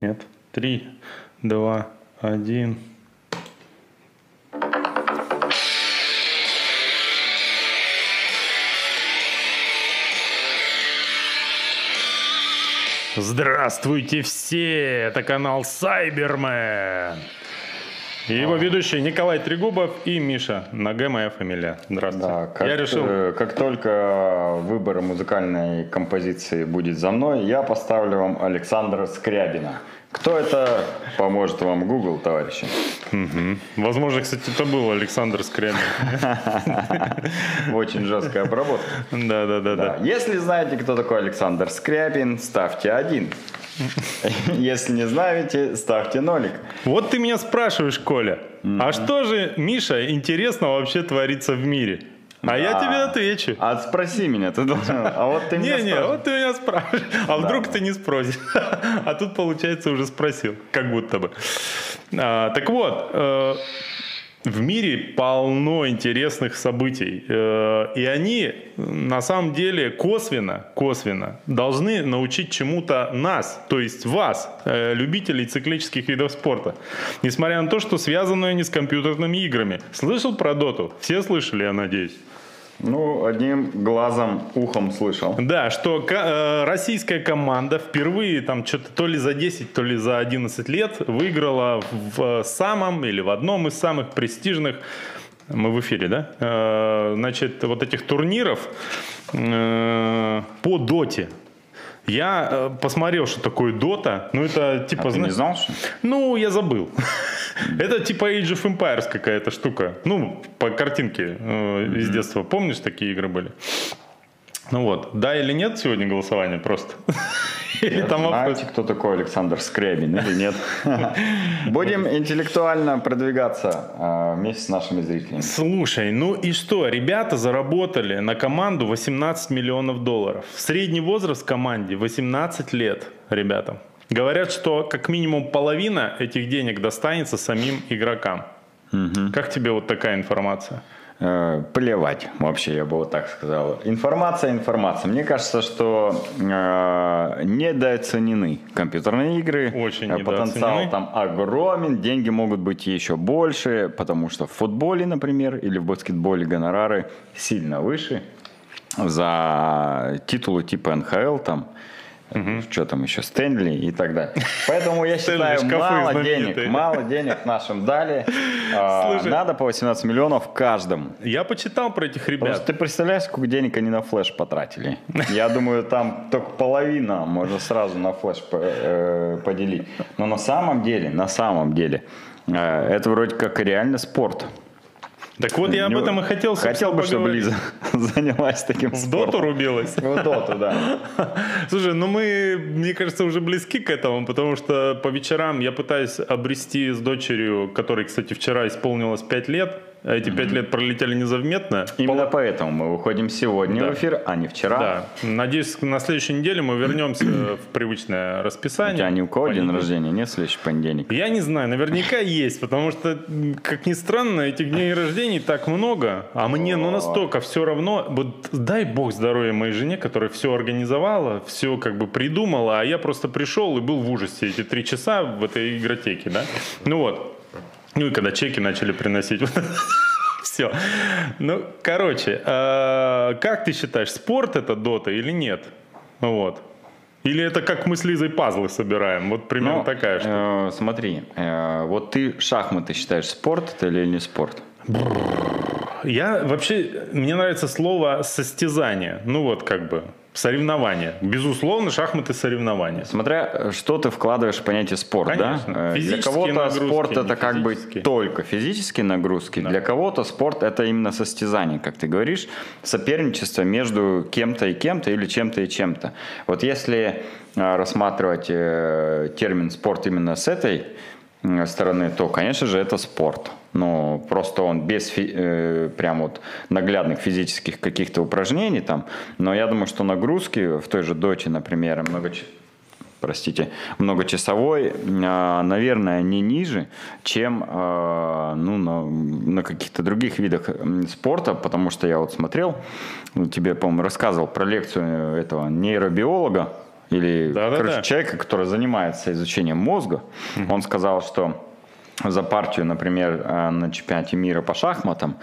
Нет. Три, два, один. Здравствуйте все! Это канал Сайбермен. И его ведущие Николай Трегубов и Миша. На Г моя фамилия. Здравствуйте. Да, как, Я решил... э, как только выбор музыкальной композиции будет за мной, я поставлю вам Александра Скрябина. Кто это, поможет вам Google, товарищи. Мгм. Возможно, кстати, это был Александр Скрябин. Очень жесткая обработка. Да, да, да, Да. да. Если знаете, кто такой Александр Скрябин, ставьте один. Если не знаете, ставьте нолик. Вот ты меня спрашиваешь, Коля, а что же, Миша, интересно вообще творится в мире? А я тебе отвечу. А спроси меня, ты должен. А вот ты меня Не-не, спрашиваешь. вот ты меня спрашиваешь, а вдруг ты не спросишь. А тут, получается, уже спросил, как будто бы. А, Так вот, э, в мире полно интересных событий. Э, И они, на самом деле, косвенно, косвенно должны научить чему-то нас, то есть вас, э, любителей циклических видов спорта. Несмотря на то, что связаны они с компьютерными играми. Слышал про доту? Все слышали, я надеюсь. Ну, одним глазом, ухом слышал. Да, что э, российская команда впервые там что-то то ли за 10, то ли за 11 лет выиграла в э, самом или в одном из самых престижных мы в эфире, да? Э, Значит, вот этих турниров по доте. Я э, посмотрел, что такое дота. Ну, это типа... А ты не зна- знал, что? ну, я забыл. Это типа Age of Empires какая-то штука. Ну, по картинке э, из детства. Помнишь, такие игры были? Ну вот, да или нет сегодня голосование просто? Или там? Знаете, кто такой Александр Скрябин или нет? Будем интеллектуально продвигаться а, вместе с нашими зрителями. Слушай, ну и что? Ребята заработали на команду 18 миллионов долларов. Средний возраст команде 18 лет, ребята. Говорят, что как минимум половина этих денег достанется самим игрокам. Как тебе вот такая информация? Э, Плевать, вообще, я бы вот так сказал. Информация, информация. Мне кажется, что э, недооценены компьютерные игры. Очень Э, Потенциал там огромен, деньги могут быть еще больше, потому что в футболе, например, или в баскетболе гонорары сильно выше за титулы типа НХЛ там. Что там еще, Стэнли и так далее. Поэтому я считаю, мало денег, мало денег нашим дали. А. Надо по 18 миллионов каждому. Я почитал про этих ребят. ты представляешь, сколько денег они на флеш потратили? Я думаю, там только половина можно сразу на флеш э, поделить. Но на самом деле, на самом деле, э, это вроде как реально спорт. Так вот я об этом и хотел, Хотел бы, чтобы поговорить. Лиза занялась таким В спортом. доту рубилась. В доту, да. Слушай, ну мы, мне кажется, уже близки к этому, потому что по вечерам я пытаюсь обрести с дочерью, которой, кстати, вчера исполнилось 5 лет, а эти 5 лет пролетели незаметно. Именно поэтому мы выходим сегодня Да. в эфир, а не вчера. Да, надеюсь, на следующей неделе мы вернемся в привычное У расписание. тебя ни у кого день рождения нет следующий понедельник? Я не знаю, наверняка есть, потому что, как ни странно, этих дней рождений так много, а мне ну настолько все равно, вот дай бог здоровья моей жене, которая все организовала, все как бы придумала, а я просто пришел и был в ужасе эти три часа в этой игротеке, да? Ну вот. Ну и когда чеки начали приносить. Все. Ну, короче, э, как ты считаешь, спорт это дота или нет? Вот. Или это как мы с Лизой пазлы собираем? Вот примерно Ну, такая штука. э, смотри, э, вот ты шахматы считаешь спорт это или не спорт? Я вообще, мне нравится слово состязание. Ну вот как бы соревнование. Безусловно, шахматы соревнования. Смотря э, что ты вкладываешь в понятие спорт, Конечно. да? Э, Для кого-то нагрузки, спорт это как бы только физические нагрузки, для кого-то спорт это именно состязание, как ты говоришь, соперничество между кем-то и кем-то или чем-то и чем-то. Вот если э, рассматривать термин спорт именно с этой стороны, то, конечно же, это спорт. Но просто он без э, прям вот наглядных физических каких-то упражнений там. Но я думаю, что нагрузки в той же доте, например, много простите, многочасовой, а, наверное, не ниже, чем а, ну, на, на каких-то других видах спорта, потому что я вот смотрел, ну, тебе, по-моему, рассказывал про лекцию этого нейробиолога, или Да-да-да. короче, человека, который занимается изучением мозга, он сказал, что за партию, например, э, на чемпионате мира по шахматам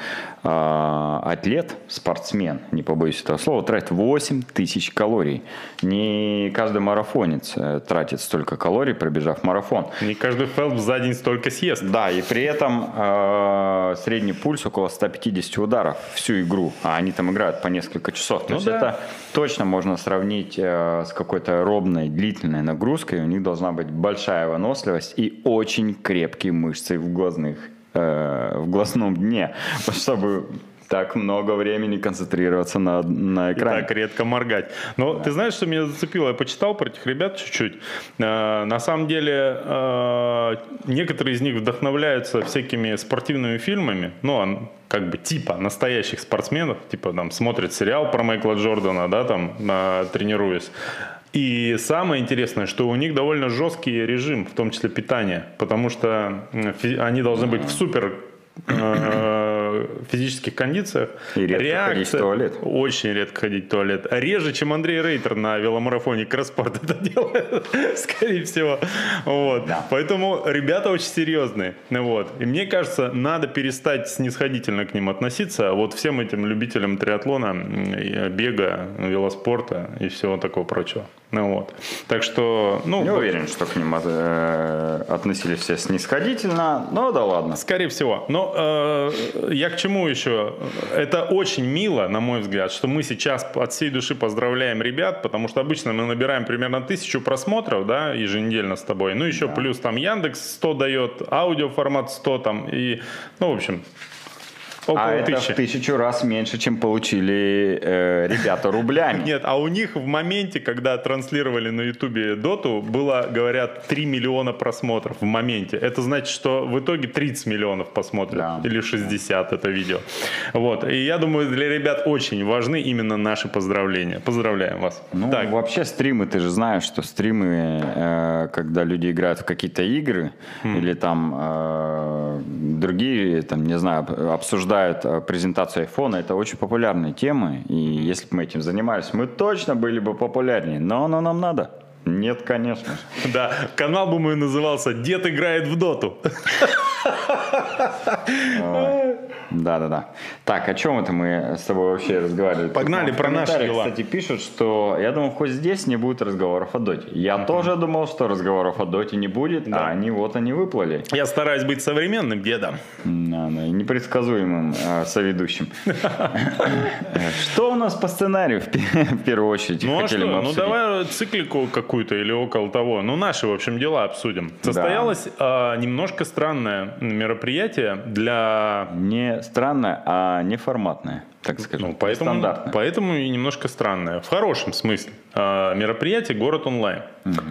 э, атлет, спортсмен, не побоюсь этого слова, тратит 8 тысяч калорий. Не каждый марафонец э, тратит столько калорий, пробежав марафон. Не каждый Фелпс за день столько съест. Да, и при этом э, средний пульс около 150 ударов всю игру, а они там играют по несколько часов. То Ну есть да. это точно можно сравнить э, с какой-то робной, длительной нагрузкой. У них должна быть большая выносливость и очень крепкие мышцы в глазных, э, в глазном дне, чтобы так много времени концентрироваться на, на И экране. так редко моргать. Но ты знаешь, что меня зацепило? Я почитал про этих ребят чуть-чуть. Э, На самом деле, э, некоторые из них вдохновляются всякими спортивными фильмами, ну, он как бы типа настоящих спортсменов, типа там смотрят сериал про Майкла Джордана, да, там, на- тренируясь. И самое интересное, что у них довольно жесткий режим, в том числе питания, потому что они должны быть в супер э, физических кондициях. И редко ходить в туалет. Очень редко ходить в туалет. Реже, чем Андрей Рейтер на веломарафоне Кросспорт это делает, скорее всего. Вот. Да. Поэтому ребята очень серьезные. Вот. И мне кажется, надо перестать снисходительно к ним относиться. Вот всем этим любителям триатлона, и бега, велоспорта и всего такого прочего. Ну вот. Так что, ну, Не уверен, что к ним э, относились все снисходительно, но да ладно. Скорее всего. Но э, я к чему еще? Это очень мило, на мой взгляд, что мы сейчас от всей души поздравляем ребят, потому что обычно мы набираем примерно тысячу просмотров, да, еженедельно с тобой. Ну, еще плюс там Яндекс 100 дает, аудиоформат 100 там, и, ну, в общем, около А это тысячи. в тысячу раз меньше, чем получили э, ребята рублями. Нет, а у них в моменте, когда транслировали на Ютубе Доту, было, говорят, 3 миллиона просмотров в моменте. Это значит, что в итоге 30 миллионов посмотрят. Да. Или 60 это видео. Вот. И я думаю, для ребят очень важны именно наши поздравления. Поздравляем вас. Ну, так, вообще стримы, ты же знаешь, что стримы, э, когда люди играют в какие-то игры или там э, другие, там, не знаю, об- обсуждают э, презентацию айфона, это очень популярные темы, и если бы мы этим занимались, мы точно были бы популярнее, но оно нам надо. Нет, конечно. да, канал бы мой назывался «Дед играет в Доту». Да-да-да. Так, о чем это мы с тобой вообще разговаривали? Погнали про наши дела. Кстати, пишут, что я думал, хоть здесь не будет разговоров о доте. Я тоже думал, что разговоров о доте не будет, Да. а они вот они выплыли. Я стараюсь быть современным дедом. Да, да, непредсказуемым э, соведущим. Что у нас по сценарию в пе- в первую очередь? Ну а что, ну давай циклику какую-то или около того. Ну наши, в общем, дела обсудим. Состоялось а, немножко странное мероприятие для... Не странное, а неформатное, так скажем. Ну, поэтому, Стандартное. поэтому и немножко странное. В хорошем смысле. А, мероприятие «Город онлайн».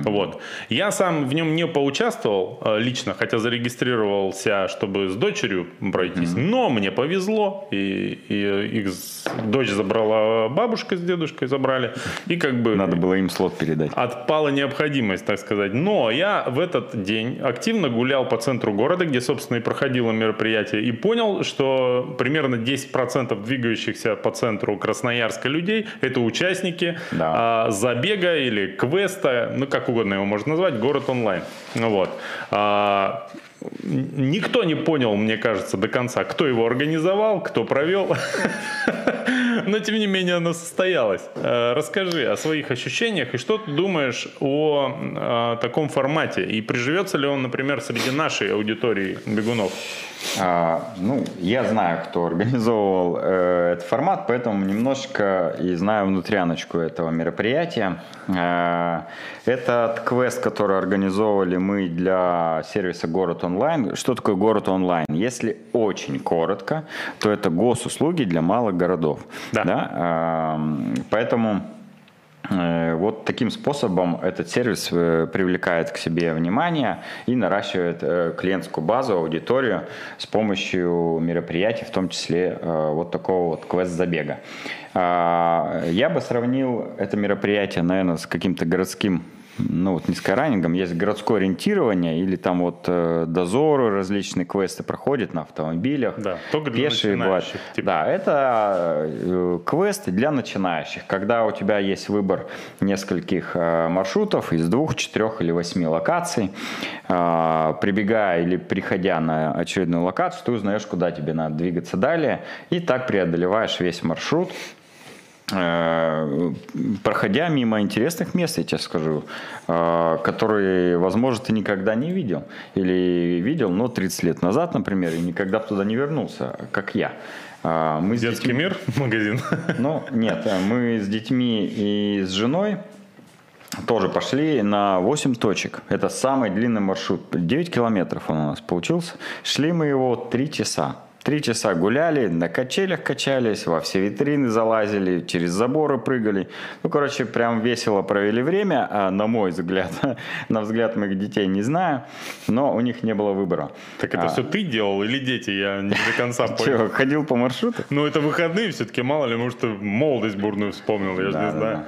Вот. Я сам в нем не поучаствовал а, лично, хотя зарегистрировался, чтобы с дочерью пройтись. Но мне повезло. И, и их дочь забрала бабушка с дедушкой, забрали. И как бы... Надо было им слот передать. отпала необходимость, так сказать. Но я в этот день активно гулял по центру города, где, собственно, и проходило мероприятие, и понял, что примерно 10% двигающихся по центру Красноярска людей – это участники Да. а, забега или квеста, ну, как угодно его можно назвать, город онлайн. Ну, Вот. А, Никто не понял, мне кажется, до конца, кто его организовал, кто провел. Но, тем не менее, оно состоялось. Э, Расскажи о своих ощущениях и что ты думаешь о э, таком формате? И приживется ли он, например, среди нашей аудитории бегунов? А, ну, я знаю, кто организовывал э, этот формат, поэтому немножко и знаю внутряночку этого мероприятия. Э, этот квест, который организовывали мы для сервиса «Город онлайн». Что такое «Город онлайн»? Если очень коротко, то это госуслуги для малых городов. Да. Эм, поэтому Э, Вот таким способом этот сервис э, привлекает к себе внимание и наращивает э, клиентскую базу, аудиторию с помощью мероприятий, в том числе вот такого вот квест-забега. А, Я бы сравнил это мероприятие, наверное, с каким-то городским ну вот не скайранингом, есть городское ориентирование или там вот э, дозоры, различные квесты проходят на автомобилях. Да, только для пешие бывают. типа. Да, это э, квесты для начинающих, когда у тебя есть выбор нескольких э, маршрутов из двух, четырех или восьми локаций. Э, прибегая или приходя на очередную локацию, ты узнаешь, куда тебе надо двигаться далее, и так преодолеваешь весь маршрут проходя мимо интересных мест, я тебе скажу, э, которые, возможно, ты никогда не видел. Или видел, но 30 лет назад, например, и никогда туда не вернулся, как я. Э, мы Детский детьми... мир, магазин. Ну, нет, мы с детьми и с женой тоже пошли на 8 точек. Это самый длинный маршрут. 9 километров он у нас получился. Шли мы его 3 часа. Три часа гуляли, на качелях качались, во все витрины залазили, через заборы прыгали. Ну, короче, прям весело провели время, а на мой взгляд, на взгляд моих детей не знаю, но у них не было выбора. Так это а... все ты делал или дети? Я не до конца понял. ходил по маршруту? Ну, это выходные все-таки, мало ли, может, молодость бурную вспомнил, я же не знаю.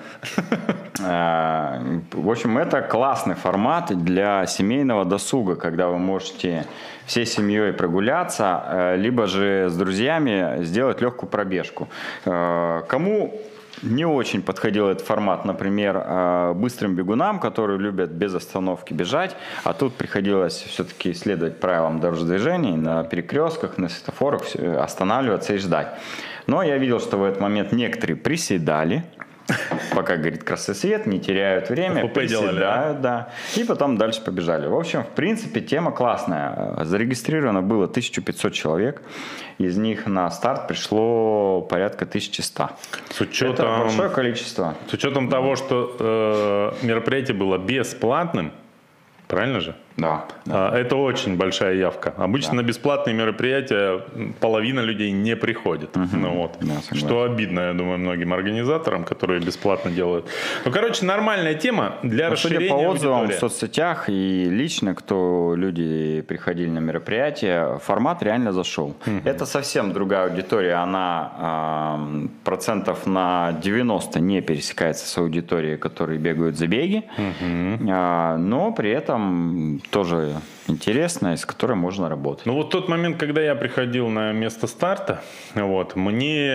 А, в общем, это классный формат для семейного досуга, когда вы можете всей семьей прогуляться, э, либо же с друзьями сделать легкую пробежку. Э, кому не очень подходил этот формат, например, э, быстрым бегунам, которые любят без остановки бежать, а тут приходилось все-таки следовать правилам дорожного движения на перекрестках, на светофорах, останавливаться и ждать. Но я видел, что в этот момент некоторые приседали, пока горит красный свет, не теряют время, ФП делали, да, и потом дальше побежали. В общем, в принципе, тема классная. Зарегистрировано было 1500 человек, из них на старт пришло порядка 1100. С учетом, Это большое количество. С учетом того, что э, мероприятие было бесплатным, правильно же? Да. да. А, это очень большая явка. Обычно да. на бесплатные мероприятия половина людей не приходит. Угу. Ну, вот. да, что обидно, я думаю, многим организаторам, которые бесплатно делают. Ну, короче, нормальная тема для Но расширения Судя по отзывам аудитории. в соцсетях и лично, кто люди приходили на мероприятие, формат реально зашел. Угу. Это совсем другая аудитория. Она э, процентов на 90 не пересекается с аудиторией, которые бегают за беги. Угу. Э, но при этом тоже интересная, с которой можно работать. Ну вот тот момент, когда я приходил на место старта, вот, мне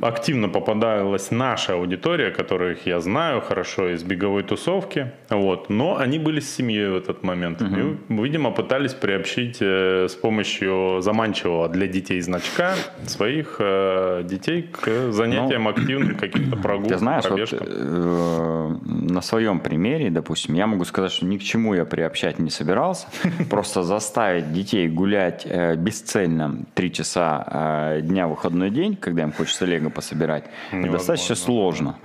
активно попадалась наша аудитория, которых я знаю хорошо из беговой тусовки, вот, но они были с семьей в этот момент. Угу. И, видимо, пытались приобщить э, с помощью заманчивого для детей значка своих э, детей к занятиям ну, активным, каким-то прогулкам, Ты знаешь, вот, э, на своем примере, допустим, я могу сказать, что ни к чему я приобщать не собирался. Просто заставить детей гулять э, бесцельно три часа э, дня выходной день, когда им хочется лего пособирать, достаточно сложно.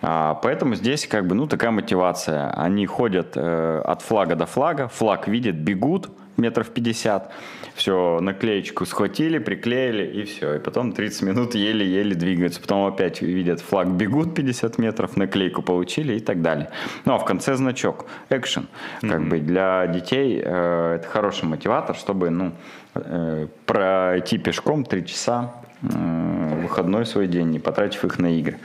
А, поэтому здесь как бы ну такая мотивация. Они ходят э, от флага до флага, флаг видят, бегут метров 50, все, наклеечку схватили, приклеили и все. И потом 30 минут еле-еле двигаются. Потом опять видят флаг, бегут 50 метров, наклейку получили и так далее. Ну а в конце значок, экшен. Как mm-hmm. бы для детей э, это хороший мотиватор, чтобы ну, э, пройти пешком 3 часа э, выходной свой день, не потратив их на игры.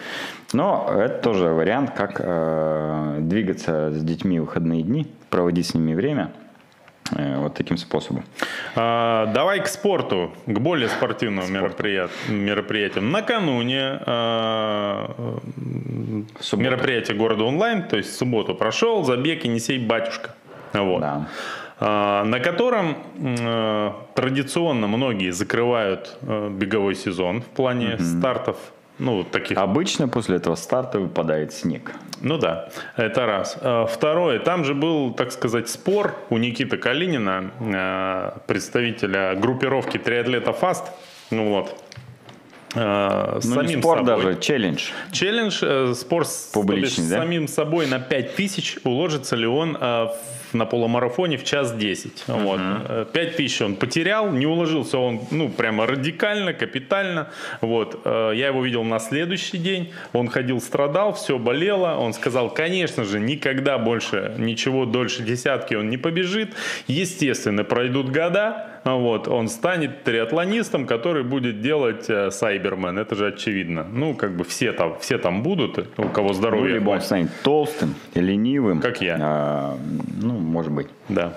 Но это тоже вариант, как э, двигаться с детьми в выходные дни, проводить с ними время – вот таким способом. А, давай к спорту, к более спортивным Спорт. мероприятиям. мероприятиям. Накануне а, мероприятие города онлайн, то есть в субботу прошел забег Енисей Батюшка. Вот. Да. А, на котором а, традиционно многие закрывают а, беговой сезон в плане угу. стартов ну, таких... Обычно после этого старта выпадает снег. Ну да, это раз. А, второе, там же был, так сказать, спор у Никиты Калинина, а, представителя группировки триатлета ФАСТ. Ну вот, э, ну, самим спор собой. даже, челлендж. Челлендж, э, спор с, Публичный, с да? самим собой на 5000, уложится ли он э, на полумарафоне в час 10. Uh-huh. Вот. 5 тысяч он потерял, не уложился он ну, прямо радикально, капитально. Вот. Э, я его видел на следующий день, он ходил, страдал, все болело. Он сказал, конечно же, никогда больше ничего дольше десятки он не побежит. Естественно, пройдут года, вот, он станет триатлонистом, который будет делать э, Сайбермен. Это же очевидно. Ну, как бы все там, все там будут, у кого Ну, здоровье. либо он станет толстым, ленивым. Как я. А, ну, может быть. Да.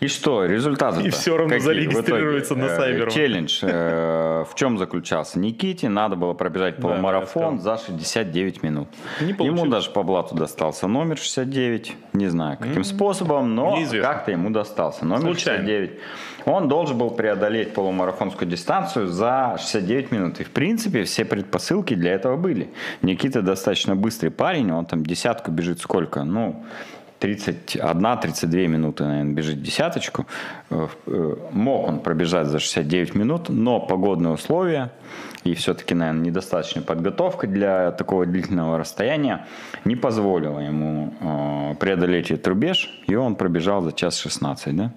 И что, результаты И всё равно зарегистрируется на Сайберман. Челлендж э, в чем заключался? Никите надо было пробежать Да, полумарафон я за 69 минут. Не Ему даже по блату достался номер 69. Не знаю, каким способом, но как-то ему достался. Номер Случайно. 69. Он должен был преодолеть полумарафонскую дистанцию за 69 минут. И, в принципе, все предпосылки для этого были. Никита достаточно быстрый парень, он там десятку бежит сколько? Ну, 31-32 минуты, наверное, бежит десяточку. Э, э, Мог он пробежать за 69 минут, но погодные условия и все-таки, наверное, недостаточная подготовка для такого длительного расстояния не позволила ему э, преодолеть этот рубеж, и он пробежал за час 16, да?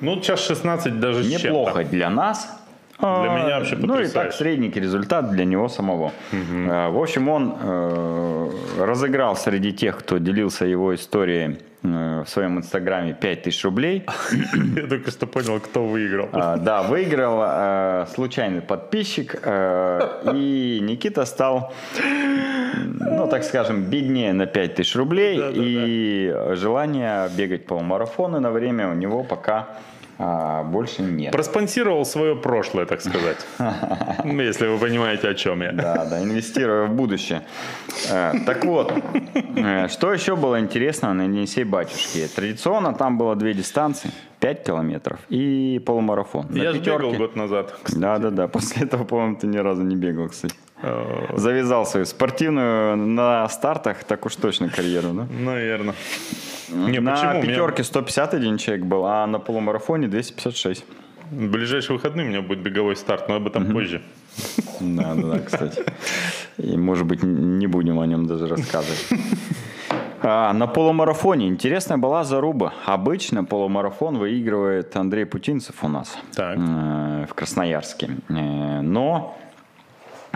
Ну, час 16 даже. Неплохо для нас. Для А, меня вообще Ну и так потрясающе. средненький результат для него самого. А, В общем, он э, разыграл среди тех, кто делился его историей э, в своем инстаграме 5000 рублей. Я только что понял, кто выиграл. А, Да, выиграл э, случайный подписчик, э, и Никита стал, ну, так скажем, беднее на 5000 рублей, и желание бегать полумарафоны на время у него пока а, больше нет. Проспонсировал свое прошлое, так сказать. Если вы понимаете, о чем я. Да, да, инвестируя в будущее. Э, Так вот, э, что еще было интересного на Енисей Батюшки? Традиционно там было две дистанции, 5 километров и полумарафон. На Я же бегал год назад. Да, да, да. После этого, по-моему, ты ни разу не бегал, кстати. Э, Завязал свою спортивную на стартах, так уж точно карьеру, да? Наверное. Не, на почему? Пятерке 151 человек был, а на полумарафоне 256. В ближайшие выходные у меня будет беговой старт, но об этом позже. Да, да, да, кстати. И, может быть, не будем о нем даже рассказывать. А, на полумарафоне интересная была заруба. Обычно полумарафон выигрывает Андрей Путинцев у нас Так. э, в Красноярске. Э, Но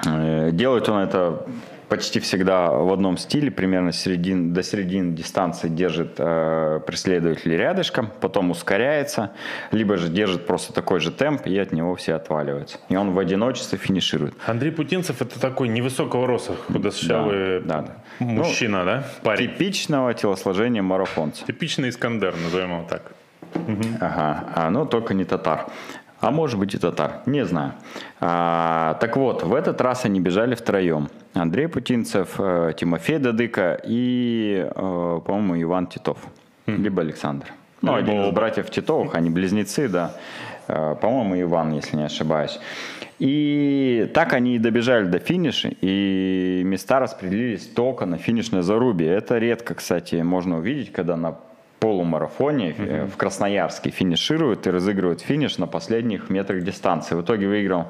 э, делает он это почти всегда в одном стиле, примерно середин, до середины дистанции держит э, преследователь рядышком, потом ускоряется, либо же держит просто такой же темп, и от него все отваливаются. И он в одиночестве финиширует. Андрей Путинцев это такой невысокого роста, худощавый Да, да, да. мужчина, да? Парень. Типичного телосложения марафонца. Типичный Искандер, назовем его так. Ага, а, ну только не татар. А может быть и татар, не знаю. А, так вот, в этот раз они бежали втроем. Андрей Путинцев, э, Тимофей Дадыка и, э, по-моему, Иван Титов. Либо Александр. Ну, Либо один из братьев Титовых, они близнецы, да. Э, По-моему, Иван, если не ошибаюсь. И так они и добежали до финиша, и места распределились только на финишной зарубе. Это редко, кстати, можно увидеть, когда на полумарафоне э, в Красноярске финишируют и разыгрывают финиш на последних метрах дистанции. В итоге выиграл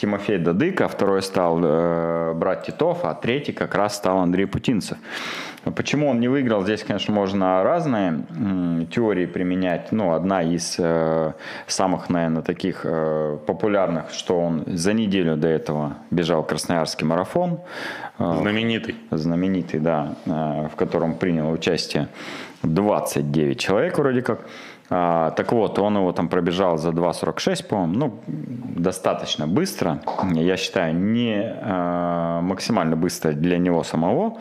Тимофей Дадыка, второй стал э, брат Титов, а третий как раз стал Андрей Путинцев. Почему он не выиграл, здесь, конечно, можно разные м, теории применять. Ну, одна из э, самых, наверное, таких э, популярных, что он за неделю до этого бежал Красноярский марафон. Э, Знаменитый. знаменитый, да, э, в котором принял участие 29 человек вроде как. А, так вот, он его там пробежал за 2.46, по-моему, ну, достаточно быстро. Я считаю, не э, максимально быстро для него самого.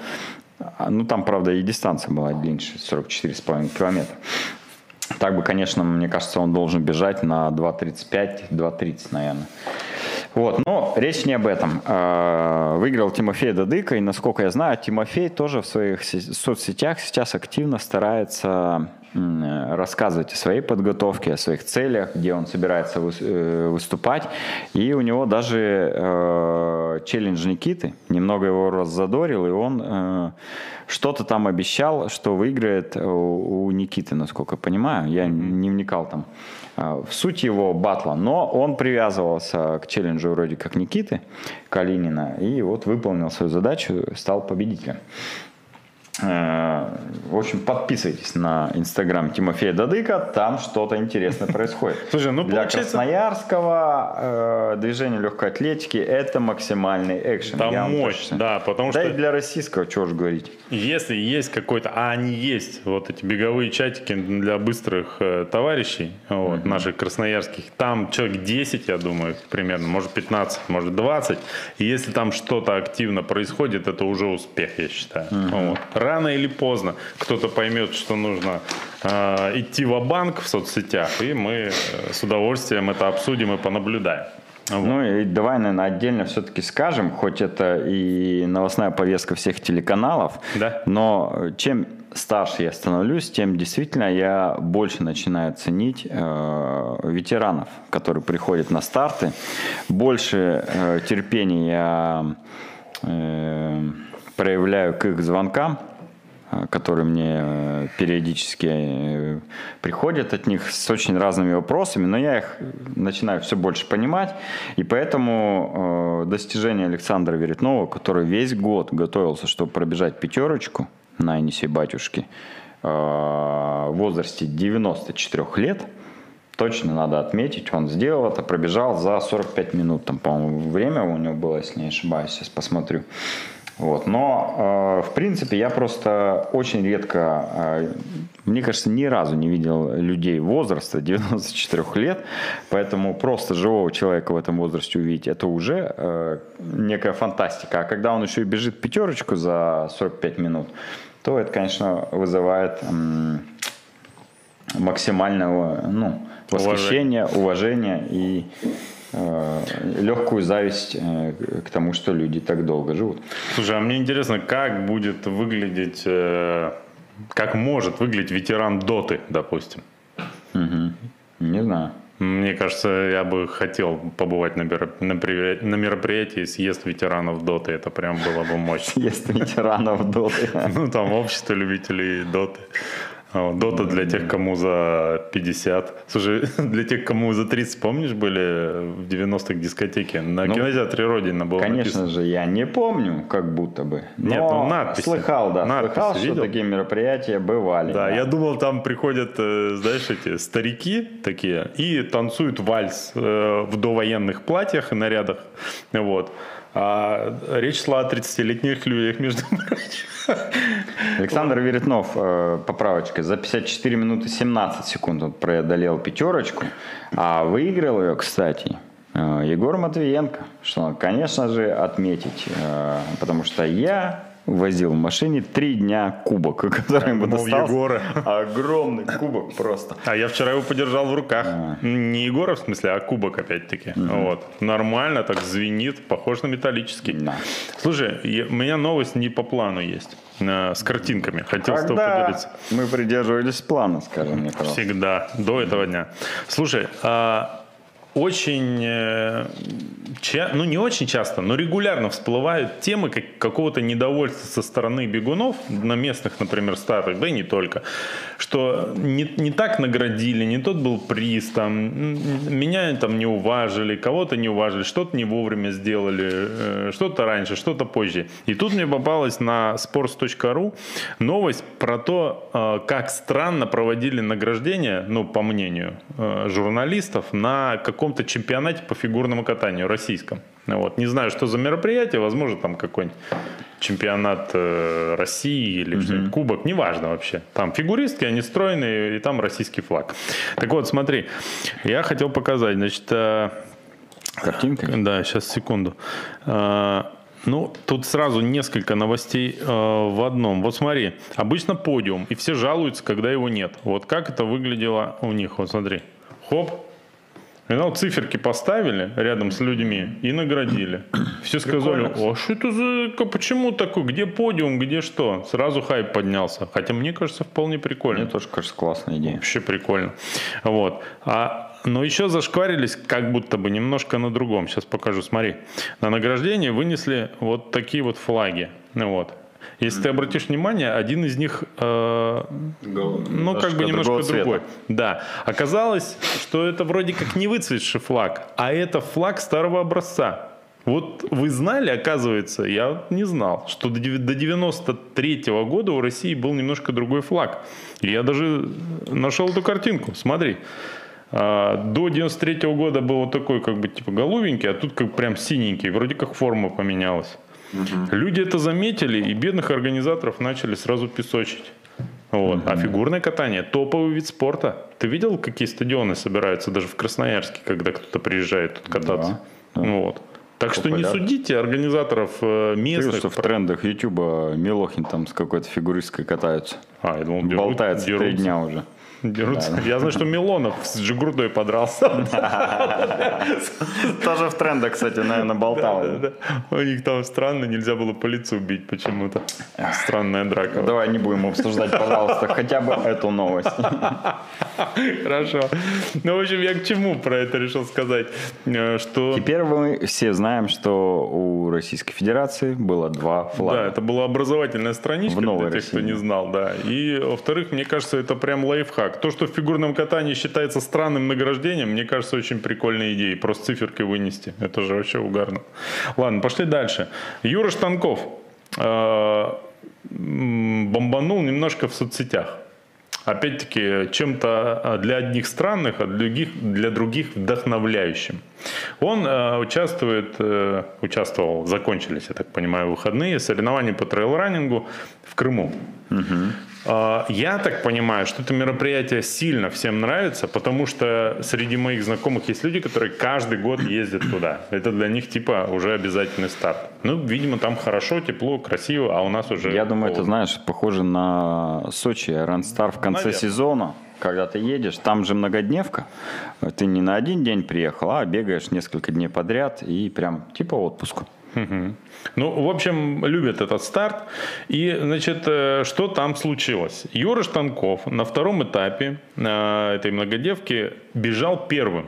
Ну, там, правда, и дистанция была длиннее, 44,5 километра. Так бы, конечно, мне кажется, он должен бежать на 2.35, 2.30, наверное. Вот, но речь не об этом. А, Выиграл Тимофей Дадыка, и, насколько я знаю, Тимофей тоже в своих се- соцсетях сейчас активно старается э, рассказывать о своей подготовке, о своих целях, где он собирается э, выступать. И у него даже э, челлендж Никиты немного его раззадорил, и он э, что-то там обещал, что выиграет у, у Никиты, насколько я понимаю. Я не вникал там суть его батла, но он привязывался к челленджу вроде как Никиты Калинина и вот выполнил свою задачу, стал победителем. Э, в общем, подписывайтесь на инстаграм Тимофея Дадыка, там что-то интересное происходит. Слушай, ну Для получается... Красноярского э, движения легкой атлетики это максимальный экшен. Там мощь, точно- да, потому Да что и для российского, чего уж говорить. если есть какой-то, а они есть, вот эти беговые чатики для быстрых э, товарищей, вот, наших красноярских, там человек 10, я думаю, примерно, может 15, может 20, и если там что-то активно происходит, это уже успех, я считаю. Вот. Рано или поздно кто-то поймет, что нужно э, идти в банк в соцсетях, и мы э, с удовольствием это обсудим и понаблюдаем. Вот. Ну и давай, наверное, отдельно все-таки скажем, хоть это и новостная повестка всех телеканалов, Да. но чем старше я становлюсь, тем действительно я больше начинаю ценить э, ветеранов, которые приходят на старты. Больше э, терпения я э, проявляю к их звонкам, которые мне э, периодически э, приходят от них с очень разными вопросами, но я их начинаю все больше понимать, и поэтому э, достижение Александра Веретнова, который весь год готовился, чтобы пробежать пятерочку на Енисей Батюшки э, в возрасте 94 лет, точно надо отметить, он сделал это, пробежал за 45 минут, там, по-моему, время у него было, если не ошибаюсь, сейчас посмотрю. Вот. Но, э, в принципе, я просто очень редко, э, мне кажется, ни разу не видел людей возраста 94 лет, поэтому просто живого человека в этом возрасте увидеть, это уже э, некая фантастика. А когда он еще и бежит пятерочку за 45 минут, то это, конечно, вызывает максимального ну, восхищения, уважения и легкую зависть э, к тому, что люди так долго живут. Слушай, а мне интересно, как будет выглядеть, э, как может выглядеть ветеран Доты, допустим? Не знаю. Мне кажется, я бы хотел побывать на, меро- на мероприятии съезд ветеранов Доты. Это прям было бы мощно. Есть ветеранов доты. Ну, там общество любителей Доты. А Дота для тех, кому за 50. Слушай, для тех, кому за 30, помнишь, были в 90-х дискотеки? На Ну, кинотеатре Родина было Конечно же, я не помню, как будто бы. Но Нет, ну, надписи. Слыхал, да, Надписи слыхал, что видел? такие мероприятия бывали. Да, я думал, там приходят, э, знаешь, эти старики такие и танцуют вальс э, в довоенных платьях и нарядах. Вот. А речь шла о 30-летних людях, между прочим. Александр Веретнов, э, поправочка, за 54 минуты 17 секунд он преодолел пятерочку, а выиграл ее, кстати, э, Егор Матвиенко, что, конечно же, отметить, э, потому что я возил в машине три дня кубок, который ему достался. Егора. Огромный кубок просто. А я вчера его подержал в руках. Не Егора, в смысле, а кубок опять-таки. Вот. Нормально, так звенит, похож на металлический. Да. Слушай, я- у меня новость не по плану есть. э, с картинками. Хотел с тобой Когда поделиться. мы придерживались плана, скажи мне, пожалуйста. Всегда, до этого дня. Слушай, а, очень, э, ну не очень часто, но регулярно всплывают темы как- какого-то недовольства со стороны бегунов на местных, например, стартах, да и не только, что не, не так наградили, не тот был приз, там, меня там не уважили, кого-то не уважили, что-то не вовремя сделали, э, что-то раньше, что-то позже. И тут мне попалась на sports.ru новость про то, э, как странно проводили награждение, ну, по мнению журналистов, на каком-то чемпионате по фигурному катанию российском. Вот. Не знаю, что за мероприятие, возможно, там какой-нибудь чемпионат э, России или что-нибудь, кубок, неважно вообще. Там фигуристки, они стройные, и там российский флаг. Так вот, смотри, я хотел показать, значит, э, Картинка? да, сейчас, секунду. А, Ну, тут сразу несколько новостей э, в одном. Вот смотри, обычно подиум, и все жалуются, когда его нет. Вот как это выглядело у них. Вот смотри. Хоп. И ну, циферки поставили рядом с людьми и наградили. Все сказали, Прикольно. а что это за... Почему такой? Где подиум, где что? Сразу хайп поднялся. Хотя мне кажется, вполне прикольно. Мне тоже кажется классная идея. Вообще прикольно. Вот. А, но еще зашкварились как будто бы немножко на другом. Сейчас покажу, смотри. На награждение вынесли вот такие вот флаги. Вот. Если ты обратишь внимание, один из них, э, ну, как бы Немножко другой. Да. Оказалось, что это вроде как не выцветший флаг, а это флаг старого образца. Вот вы знали, оказывается, я не знал, что до 93 -го года у России был немножко другой флаг. И я даже нашел эту картинку. Смотри. А, до 93 -го года был вот такой, как бы, типа, голубенький, а тут как прям синенький. Вроде как форма поменялась. Угу. Люди это заметили, и бедных организаторов начали сразу песочить. Вот. А фигурное катание – топовый вид спорта. Ты видел, какие стадионы собираются даже в Красноярске, когда кто-то приезжает тут кататься? Да. Вот. Так что не судите организаторов э, местных. Ты, что в трендах Ютуба Милохин там с какой-то фигуристкой катаются. А, я думал, Болтается дерутся. три дня уже. Дерутся. Да, Я знаю, что Милонов с Джигурдой подрался. Тоже в трендах, кстати, наверное, болтал. У них там странно, нельзя было по лицу бить почему-то. Странная драка. Давай не будем обсуждать, пожалуйста, хотя бы эту новость. Хорошо. Ну, в общем, я к чему про это решил сказать? Э, что... Теперь мы все знаем, что у Российской Федерации было два флага. Да, это была образовательная страничка для тех, кто не знал, да. И, во-вторых, мне кажется, это прям лайфхак как. То, что в фигурном катании считается странным награждением, мне кажется, очень прикольной идеей. Просто циферкой вынести. Это же вообще угарно. Ладно, пошли дальше. Юра Штанков э, бомбанул немножко в соцсетях. Опять-таки, чем-то э, для одних странных, а для других, для других вдохновляющим. Он э, участвует, э, участвовал, закончились, я так понимаю, выходные, соревнования по трейл-раннингу в Крыму. Угу. А, я так понимаю, что это мероприятие сильно всем нравится, потому что среди моих знакомых есть люди, которые каждый год ездят туда. Это для них типа уже обязательный старт. Ну, видимо, там хорошо, тепло, красиво, а у нас уже... Я думаю, это, знаешь, похоже на Сочи, Ранстар в конце Наверное. сезона когда ты едешь, там же многодневка, ты не на один день приехал, а бегаешь несколько дней подряд и прям типа отпуск. Угу. Ну, в общем, любят этот старт. И, значит, э, что там случилось? Юра Штанков на втором этапе э, этой многодевки бежал первым.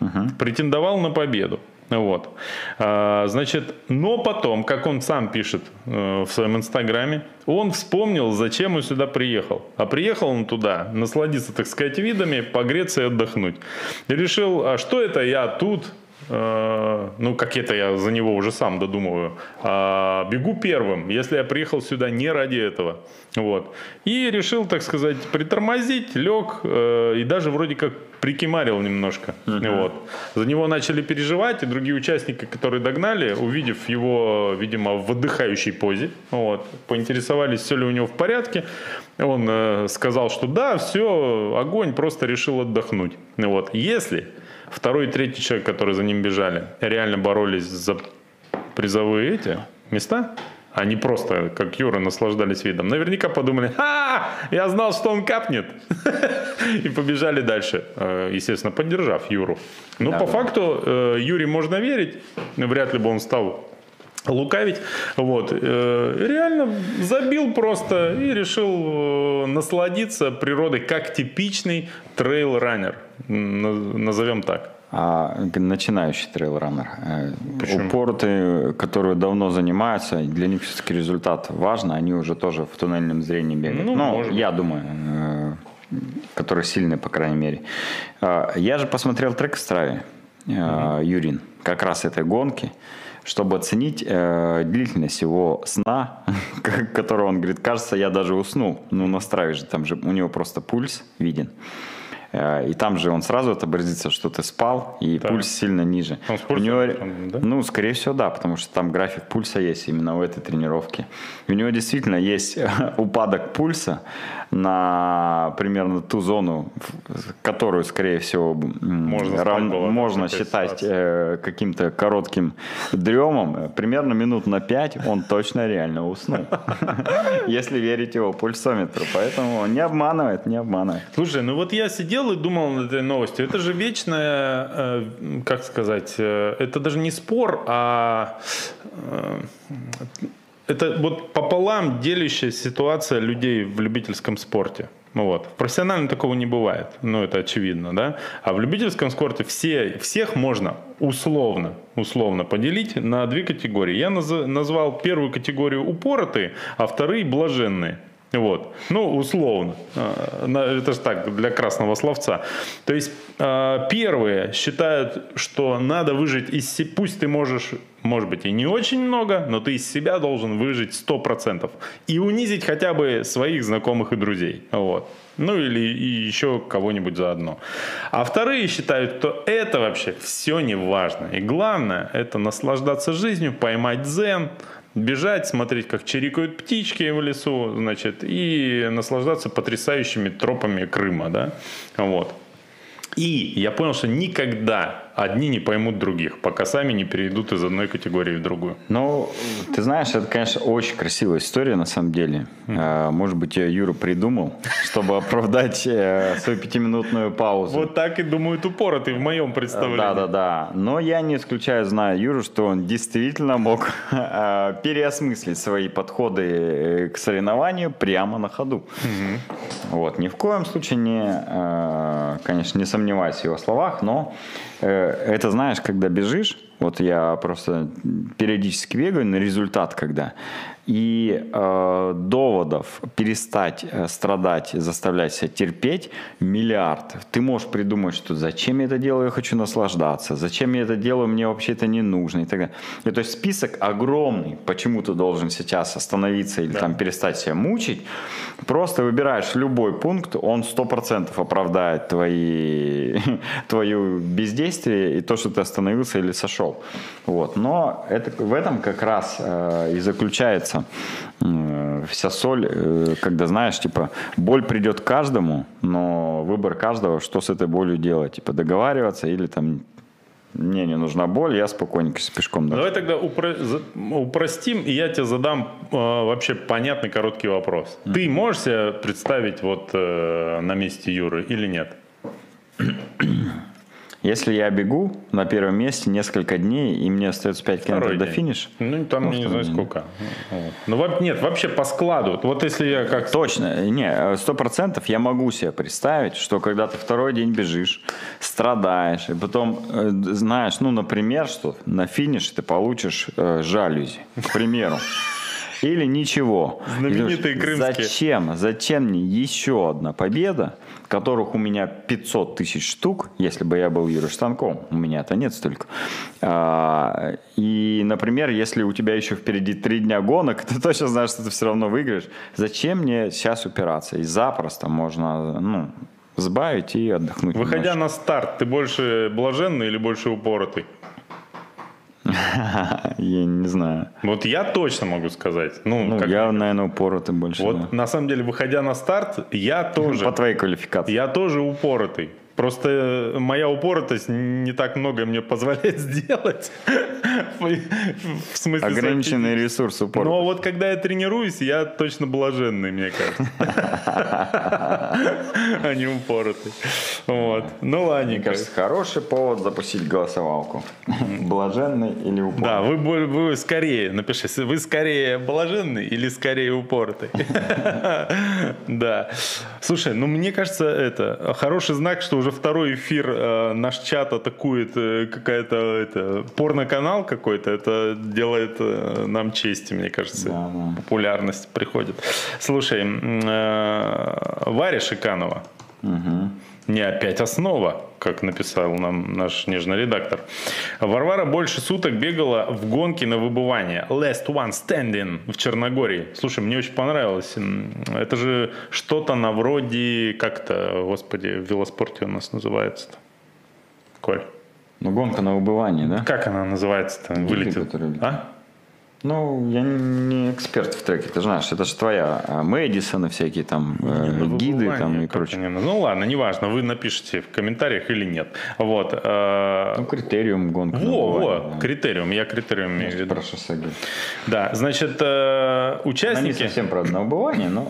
Угу. Претендовал на победу. Вот. А, значит, но потом, как он сам пишет э, в своем инстаграме, он вспомнил, зачем он сюда приехал. А приехал он туда насладиться, так сказать, видами, погреться и отдохнуть. И решил, а что это я тут, Э, ну, как это я за него уже сам додумываю, а, бегу первым, если я приехал сюда не ради этого. Вот. И решил, так сказать, притормозить, лег э, и даже вроде как прикимарил немножко. Uh-huh. Вот. За него начали переживать, и другие участники, которые догнали, увидев его, видимо, в отдыхающей позе, вот, поинтересовались, все ли у него в порядке. Он э, сказал, что да, все, огонь, просто решил отдохнуть. Вот. Если Второй и третий человек, которые за ним бежали, реально боролись за призовые эти места. Они просто, как Юра, наслаждались видом. Наверняка подумали, а, я знал, что он капнет. И побежали дальше, э, естественно, поддержав Юру. Ну, по факту, э, Юре можно верить. Вряд ли бы он стал лукавить. Вот. Э, реально забил просто и решил насладиться природой как типичный трейл-раннер назовем так. А начинающий трейл-раннер. Э, Почему? Упорты, которые давно занимаются, для них все-таки результат важен, они уже тоже в туннельном зрении бегают. Ну, ну я думаю, э, которые сильные, по крайней мере. А, я же посмотрел трек в Страве, mm Юрин, как раз этой гонки, чтобы оценить э, длительность его сна, которого он говорит, кажется, я даже уснул. Ну, на Страве же, там же у него просто пульс виден. Э, и там же он сразу отобразится, что ты спал, и так. пульс сильно ниже. Он у него, да? Ну, скорее всего, да, потому что там график пульса есть именно в этой тренировке. у него действительно есть упадок пульса на примерно ту зону, которую, скорее всего, можно, ран, можно считать э, каким-то коротким дремом. Примерно минут на 5 он точно реально уснул. Если верить его пульсометру. Поэтому не обманывает, не обманывает. Слушай, ну вот я сидел сидел и думал над этой новостью. Это же вечная, э, как сказать, э, это даже не спор, а э, это вот пополам делящая ситуация людей в любительском спорте. Вот. В профессиональном такого не бывает, ну это очевидно, да. А в любительском спорте все, всех можно условно, условно поделить на две категории. Я наз, назвал первую категорию упоротые, а вторые блаженные. Вот. Ну, условно. Э, это же так, для красного словца. То есть э, первые считают, что надо выжить из себя. Пусть ты можешь, может быть, и не очень много, но ты из себя должен выжить 100%. И унизить хотя бы своих знакомых и друзей. Вот. Ну или еще кого-нибудь заодно. А вторые считают, что это вообще все не важно. И главное, это наслаждаться жизнью, поймать дзен, бежать, смотреть, как чирикают птички в лесу, значит, и наслаждаться потрясающими тропами Крыма, да, вот. И я понял, что никогда одни не поймут других, пока сами не перейдут из одной категории в другую. Ну, ты знаешь, это, конечно, очень красивая история на самом деле. Mm. Может быть, ее Юра придумал, чтобы оправдать э, свою пятиминутную паузу. Вот так и думают упоротый в моем представлении. Да-да-да. Но я не исключаю, зная Юру, что он действительно мог э, переосмыслить свои подходы к соревнованию прямо на ходу. Вот. Ни в коем случае не, конечно, не сомневаюсь в его словах, но это знаешь, когда бежишь, вот я просто периодически бегаю на результат, когда и э, доводов перестать э, страдать, заставлять себя терпеть миллиард. Ты можешь придумать, что зачем я это делаю, я хочу наслаждаться, зачем я это делаю, мне вообще это не нужно и так далее. И, то есть список огромный, почему ты должен сейчас остановиться или да. там перестать себя мучить. Просто выбираешь любой пункт, он сто процентов оправдает твои, твою бездействие и то, что ты остановился или сошел. Вот. Но это, в этом как раз э, и заключается кажется, вся соль, э, когда знаешь, типа, боль придет каждому, но выбор каждого, что с этой болью делать, типа, договариваться или там мне не нужна боль, я спокойненько с пешком. Давай тогда упро- упростим, и я тебе задам э, вообще понятный короткий вопрос. Mm-hmm. Ты можешь себе представить вот э, на месте Юры или нет? Если я бегу на первом месте несколько дней, и мне остается 5 километров до финиша. Ну, там не знаю сколько. Ну, нет, вообще по складу. Вот если я как... Точно, не, сто процентов я могу себе представить, что когда ты второй день бежишь, страдаешь, и потом э, знаешь, ну, например, что на финише ты получишь э, жалюзи, к примеру. Или ничего. Знаменитые крымские. Зачем? Зачем мне еще одна победа, которых у меня 500 тысяч штук, если бы я был Юрой Штанком. У меня это нет столько. А, и, например, если у тебя еще впереди три дня гонок, ты точно знаешь, что ты все равно выиграешь. Зачем мне сейчас упираться? И запросто можно ну, сбавить и отдохнуть. Выходя немножко. на старт, ты больше блаженный или больше упоротый? Я не знаю. Вот я точно могу сказать. Ну, ну как... я, наверное, упоротый больше. Вот да. на самом деле, выходя на старт, я тоже... По твоей квалификации. Я тоже упоротый. Просто моя упоротость не так много мне позволяет сделать. В смысле Ограниченный ресурс упоротости. Но вот когда я тренируюсь, я точно блаженный, мне кажется. А не упоротый. Вот. Ну, ладно. Мне кажется, хороший повод запустить голосовалку. Блаженный или упоротый? Да, вы, вы скорее, напиши, вы скорее блаженный или скорее упоротый? Да. Слушай, ну мне кажется, это хороший знак, что уже уже второй эфир э, наш чат атакует э, какая-то это, порно-канал какой-то. Это делает э, нам честь, мне кажется. Да, да. Популярность приходит. Слушай, э, Варя Шиканова. Угу не опять основа, как написал нам наш нежный редактор. Варвара больше суток бегала в гонке на выбывание. Last one standing в Черногории. Слушай, мне очень понравилось. Это же что-то на вроде, как-то, господи, в велоспорте у нас называется-то. Коль. Ну, гонка на выбывание, да? Как она называется-то? Вылетит. А? Ну, я не эксперт в треке, ты знаешь, это же твоя а, Мэдисона всякие там э, ну, гиды там и прочее. Ну ладно, неважно, вы напишите в комментариях или нет. Вот. Э... Ну, критериум гонка. Во, во, да. критериум, я критериум имею в виду. Про шоссе. Да, значит, э, участники... Она не совсем про одно убывание, но...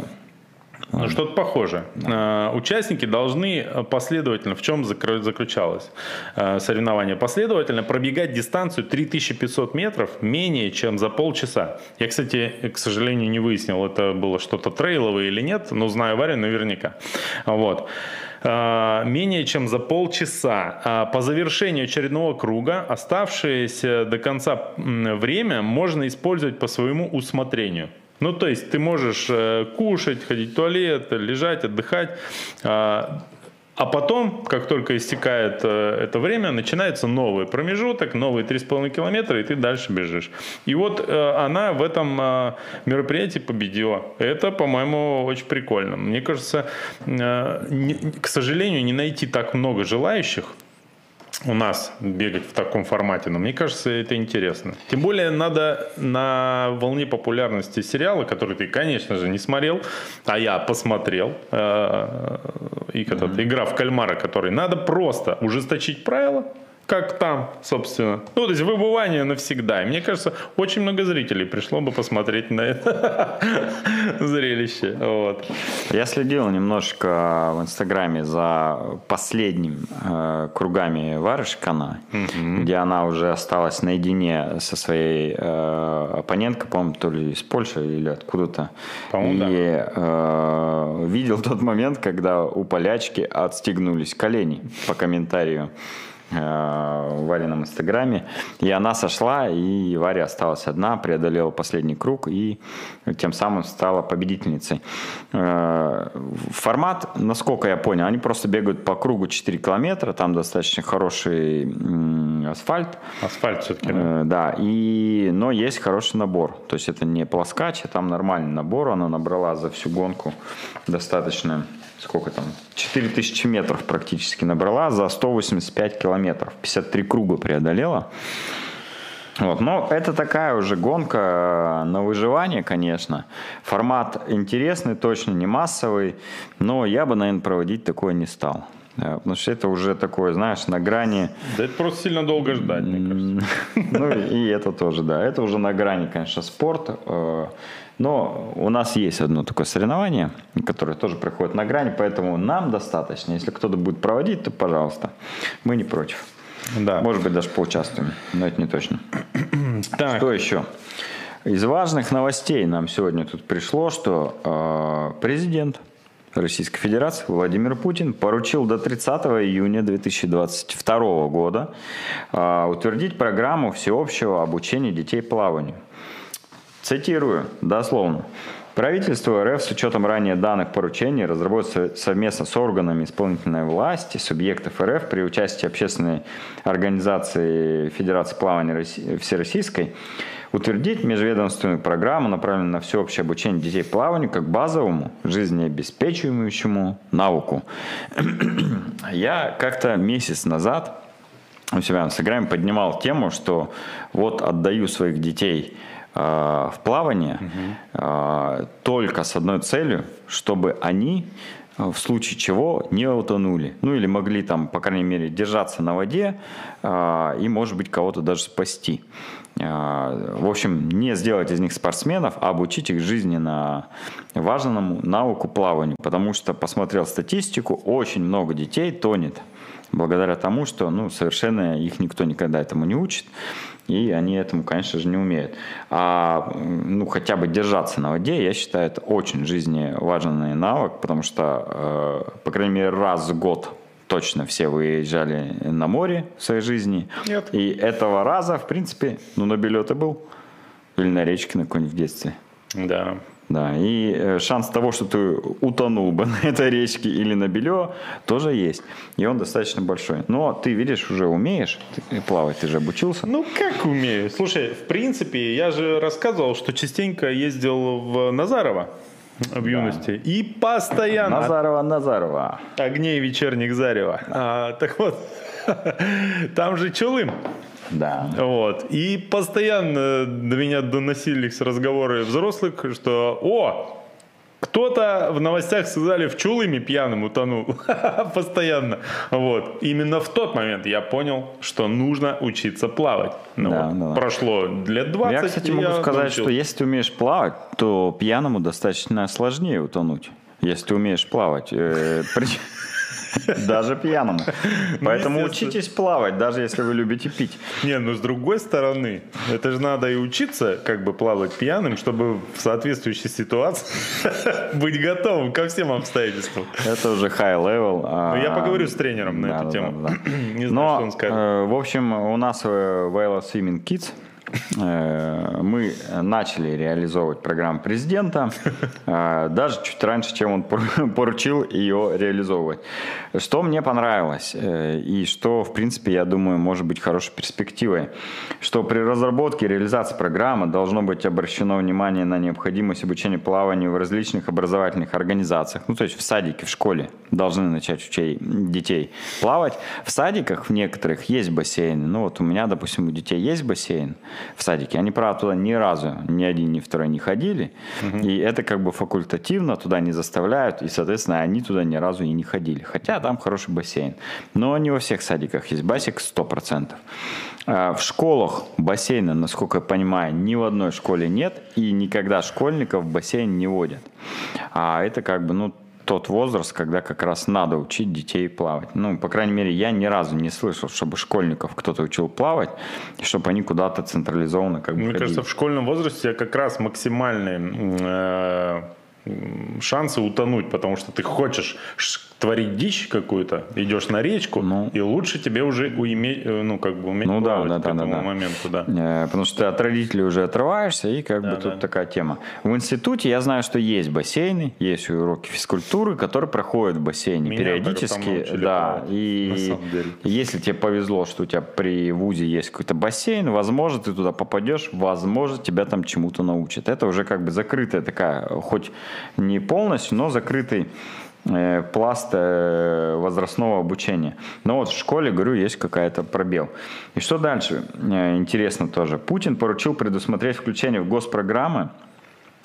Ну, что-то похоже. Да. Участники должны последовательно, в чем заключалось э, соревнование, последовательно пробегать дистанцию 3500 метров менее чем за полчаса. Я, кстати, к сожалению, не выяснил, это было что-то трейловое или нет, но знаю Варю наверняка. Вот э, менее чем за полчаса. По завершению очередного круга оставшееся до конца время можно использовать по своему усмотрению. Ну, то есть ты можешь э, кушать, ходить в туалет, лежать, отдыхать. А, а потом, как только истекает э, это время, начинается новый промежуток, новые 3,5 километра, и ты дальше бежишь. И вот э, она в этом мероприятии победила. Это, по-моему, очень прикольно. Мне кажется, к сожалению, не найти так много желающих у нас бегать в таком формате, но мне кажется, это интересно. Тем более надо на волне популярности сериала, который ты, конечно же, не смотрел, а я посмотрел, э, и этот, игра в кальмара, который надо просто ужесточить правила, как там, собственно. Ну, то есть выбывание навсегда. И мне кажется, очень много зрителей пришло бы посмотреть на это зрелище. Вот. Я следил немножко в Инстаграме за последним э, кругами Варышкана, угу. где она уже осталась наедине со своей э, оппоненткой, по-моему, то ли из Польши или откуда-то. И да. э, видел тот момент, когда у полячки отстегнулись колени по комментарию. Э, в Варином инстаграме. И она сошла, и Варя осталась одна, преодолела последний круг и тем самым стала победительницей. Э, формат, насколько я понял, они просто бегают по кругу 4 километра, там достаточно хороший асфальт. Асфальт все-таки, да? Э, да, и, но есть хороший набор. То есть это не плоскач, а там нормальный набор. Она набрала за всю гонку достаточно сколько там, 4000 метров практически набрала за 185 километров. 53 круга преодолела. Вот. Но это такая уже гонка на выживание, конечно. Формат интересный, точно не массовый, но я бы, наверное, проводить такое не стал. Потому что это уже такое, знаешь, на грани... Да это просто сильно долго ждать, мне кажется. Ну и это тоже, да. Это уже на грани, конечно, спорт. Но у нас есть одно такое соревнование, которое тоже проходит на грани, поэтому нам достаточно. Если кто-то будет проводить, то пожалуйста. Мы не против. Да. Может быть, даже поучаствуем, но это не точно. Так. Что еще? Из важных новостей нам сегодня тут пришло, что э, президент Российской Федерации Владимир Путин поручил до 30 июня 2022 года э, утвердить программу всеобщего обучения детей плаванию. Цитирую дословно. Правительство РФ с учетом ранее данных поручений разработает совместно с органами исполнительной власти субъектов РФ при участии общественной организации Федерации плавания Всероссийской утвердить межведомственную программу, направленную на всеобщее обучение детей плаванию как базовому жизнеобеспечивающему навыку. Я как-то месяц назад у себя в Инстаграме поднимал тему, что вот отдаю своих детей в плавание угу. только с одной целью, чтобы они э, в случае чего не утонули. Ну или могли там, по крайней мере, держаться на воде и, может быть, кого-то даже спасти. В общем, не сделать из них спортсменов, а обучить их жизненно важному навыку плаванию. Потому что, посмотрел статистику, очень много детей тонет благодаря тому, что ну, совершенно их никто никогда этому не учит и они этому, конечно же, не умеют. А ну, хотя бы держаться на воде, я считаю, это очень жизненно важный навык, потому что, э, по крайней мере, раз в год точно все выезжали на море в своей жизни. Нет. И этого раза, в принципе, ну, на билеты был. Или на речке на какой-нибудь в детстве. Да. Да, и э, шанс того, что ты утонул бы на этой речке или на Белё, тоже есть. И он достаточно большой. Но ты, видишь, уже умеешь ты плавать, ты же обучился. Ну, как умею? Слушай, в принципе, я же рассказывал, что частенько ездил в Назарово в юности. Да. И постоянно... Назарова, Назарова. Огней вечерних зарева. А, так вот, там же Чулым. Да. Вот. И постоянно до меня доносились разговоры взрослых, что «О, кто-то в новостях сказали, в Чулыме пьяным утонул. Постоянно. Вот. Именно в тот момент я понял, что нужно учиться плавать. Ну, да, вот. да. Прошло лет 20. Я, кстати, могу я сказать, научился. что если ты умеешь плавать, то пьяному достаточно сложнее утонуть. Если ты умеешь плавать. Э, Даже пьяному. Ну, Поэтому учитесь плавать, даже если вы любите пить. Не, ну с другой стороны, это же надо и учиться как бы плавать пьяным, чтобы в соответствующей ситуации быть готовым ко всем обстоятельствам. Это уже high level. Ну, я поговорю с тренером на эту тему. Не знаю, что он скажет. Э, в общем, у нас Вайла Swimming Kids э, мы начали реализовывать программу президента, э, даже чуть раньше, чем он поручил ее реализовывать. Что мне понравилось э, и что, в принципе, я думаю, может быть хорошей перспективой, что при разработке и реализации программы должно быть обращено внимание на необходимость обучения плаванию в различных образовательных организациях, ну то есть в садике, в школе должны начать учить детей плавать. В садиках в некоторых есть бассейны, ну вот у меня, допустим, у детей есть бассейн в садике, они, правда, туда ни разу, ни один, ни второй не ходили, угу. и это как бы факультативно, туда не заставляют, и, соответственно, они туда ни разу и не ходили, хотя там хороший бассейн. Но не во всех садиках есть басик 100%. А, в школах бассейна, насколько я понимаю, ни в одной школе нет, и никогда школьников в бассейн не водят. А это как бы, ну, тот возраст, когда как раз надо учить детей плавать. Ну, по крайней мере, я ни разу не слышал, чтобы школьников кто-то учил плавать, и чтобы они куда-то централизованно как бы Мне ходили. кажется, в школьном возрасте как раз максимальный э, шансы утонуть, потому что ты хочешь творить дичь какую-то, идешь на речку, ну, и лучше тебе уже уметь, э, ну, как бы уметь ну, да, да, к этому да, да. моменту, да. Э, потому что ты от родителей уже отрываешься, и как да, бы тут да. такая тема. В институте я знаю, что есть бассейны, есть уроки физкультуры, которые проходят в бассейне Меня периодически. Да, и если тебе повезло, что у тебя при ВУЗе есть какой-то бассейн, возможно, ты туда попадешь, возможно, тебя там чему-то научат. Это уже как бы закрытая такая, хоть не полностью, но закрытый пласт э, возрастного обучения. Но вот в школе, говорю, есть какая-то пробел. И что дальше? Э, интересно тоже. Путин поручил предусмотреть включение в госпрограммы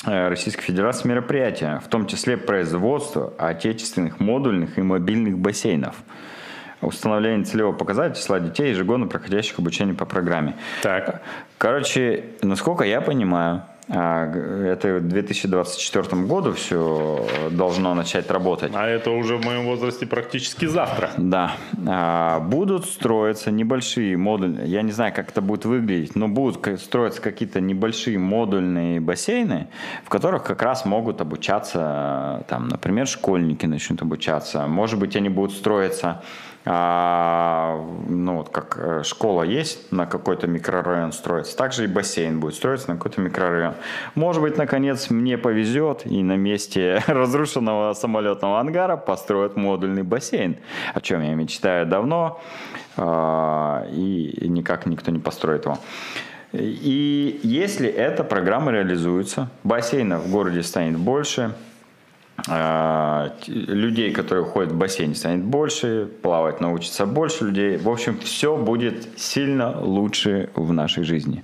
Российской Федерации мероприятия, в том числе производство отечественных модульных и мобильных бассейнов установление целевого показателя числа детей, ежегодно проходящих обучение по программе. Так. Короче, насколько я понимаю, это в 2024 году все должно начать работать. А это уже в моем возрасте практически завтра. Да. А, будут строиться небольшие модули. Я не знаю, как это будет выглядеть, но будут строиться какие-то небольшие модульные бассейны, в которых как раз могут обучаться, там, например, школьники начнут обучаться. Может быть, они будут строиться а, ну вот как э, школа есть, на какой-то микрорайон строится, также и бассейн будет строиться на какой-то микрорайон. Может быть, наконец, мне повезет, и на месте разрушенного самолетного ангара построят модульный бассейн, о чем я мечтаю давно, а, и никак никто не построит его. И если эта программа реализуется, бассейнов в городе станет больше, людей, которые ходят в бассейн, станет больше, плавать научится больше людей. В общем, все будет сильно лучше в нашей жизни.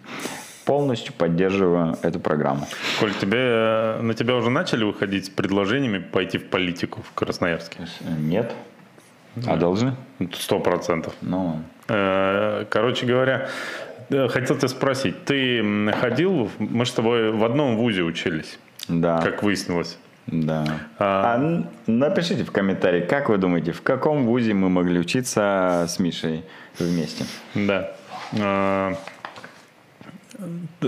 Полностью поддерживаю эту программу. Коль, тебе, на тебя уже начали выходить с предложениями пойти в политику в Красноярске? Нет. А должны? Сто процентов. Ну. Э, короче говоря, э, хотел тебя спросить, ты ходил, мы с тобой в одном вузе учились. Да. Как выяснилось. Да. А, а напишите в комментарии, как вы думаете, в каком вузе мы могли учиться с Мишей вместе? Да. А,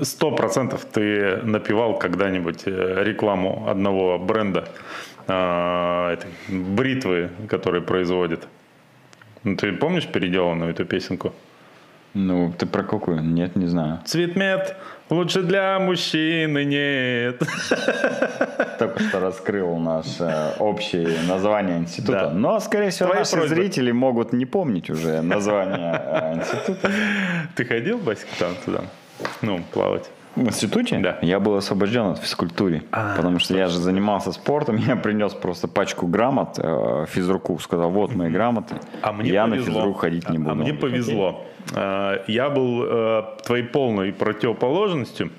сто процентов ты напивал когда-нибудь э, рекламу одного бренда а, этой бритвы, который производит. Ну, ты помнишь переделанную эту песенку? Ну, ты про какую? Нет, не знаю. Цветмет лучше для мужчины нет. Только что раскрыл наше общее название института. Да. Но, скорее всего, Твои наши просьбы. зрители могут не помнить уже название э, института. Ты ходил, Басик, там туда? Ну, плавать. В институте? Да. Я был освобожден от физкультуры, а, потому что я же занимался спортом, я принес просто пачку грамот э, физруку, сказал, вот мои грамоты, а мне я повезло. на физрук ходить не буду. А мне повезло. Э, я был э, твоей полной противоположностью.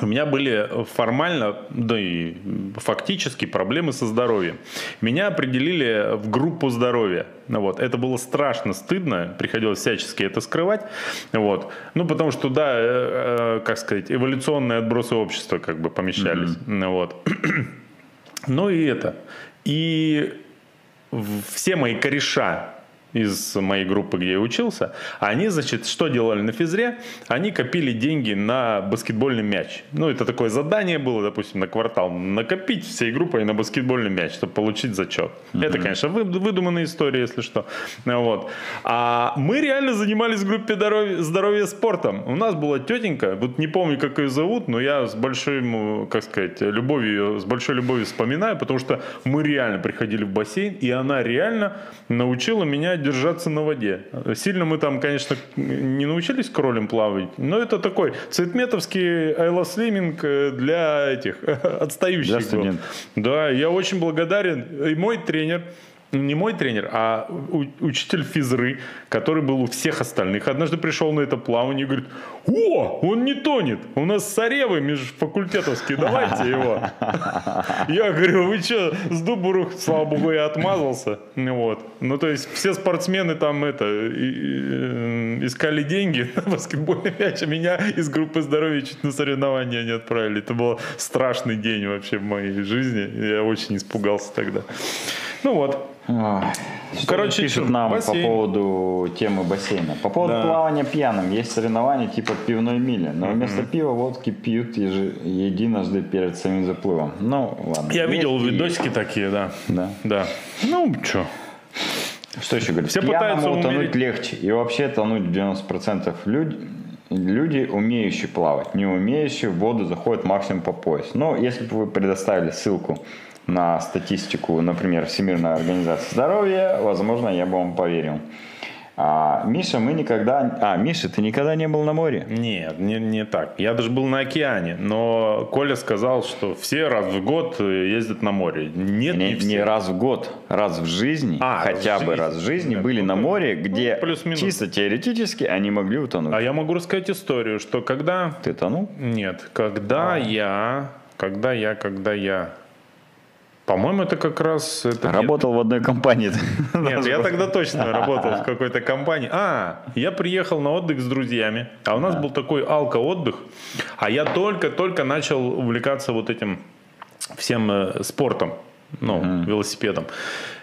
У меня были формально, да и фактически проблемы со здоровьем. Меня определили в группу здоровья. Вот. Это было страшно стыдно, приходилось всячески это скрывать. Вот. Ну, потому что, да, э, как сказать, эволюционные отбросы общества как бы помещались. Mm-hmm. Вот. ну и это. И все мои кореша из моей группы, где я учился, они, значит, что делали на физре? Они копили деньги на баскетбольный мяч. Ну, это такое задание было, допустим, на квартал. Накопить всей группой на баскетбольный мяч, чтобы получить зачет. Mm-hmm. Это, конечно, вы, выдуманная история, если что. Вот. А мы реально занимались в группе здоровья, здоровья спортом. У нас была тетенька, вот не помню, как ее зовут, но я с большой, как сказать, любовью, с большой любовью вспоминаю, потому что мы реально приходили в бассейн, и она реально научила меня держаться на воде. Сильно мы там, конечно, не научились кролем плавать, но это такой цветметовский айлослиминг э, для этих отстающих. Для студентов. Да, я очень благодарен. И мой тренер, не мой тренер, а учитель физры, который был у всех остальных. Однажды пришел на это плавание и говорит, о, он не тонет, у нас соревы межфакультетовские, давайте его. Я говорю, вы что, с дубу слава богу, я отмазался. Вот. Ну, то есть все спортсмены там это, э, искали деньги на баскетбольный мяч, а меня из группы здоровья чуть на соревнования не отправили. Это был страшный день вообще в моей жизни. Я очень испугался тогда. Ну вот. Что Короче, пишут нам бассейн. по поводу темы бассейна. По поводу да. плавания пьяным. Есть соревнования типа пивной мили, но вместо mm-hmm. пива водки пьют еж... единожды перед самим заплывом. Ну, ладно. Я видел видосики такие, да. Да? Да. Ну, что? Что еще говорить? Все пытаются умереть. тонуть легче. И вообще тонуть 90% люди, люди, умеющие плавать. Не умеющие в воду заходят максимум по пояс. Но если бы вы предоставили ссылку на статистику, например, Всемирной организации здоровья, возможно, я бы вам поверил. А, Миша, мы никогда... А, Миша, ты никогда не был на море? Нет, не, не так. Я даже был на океане, но Коля сказал, что все раз в год ездят на море. Нет, не, не, не раз в год, раз в жизни, а, хотя раз бы жизни. раз в жизни Нет, были ну, на море, ну, где ну, чисто теоретически они могли утонуть. А я могу рассказать историю, что когда... Ты тонул? Нет, когда а. я... Когда я, когда я по-моему, это как раз... Это Работал нет. в одной компании. Нет, я тогда точно работал в какой-то компании. А, я приехал на отдых с друзьями, а у нас был такой алко-отдых, а я только-только начал увлекаться вот этим всем э, спортом, ну, велосипедом.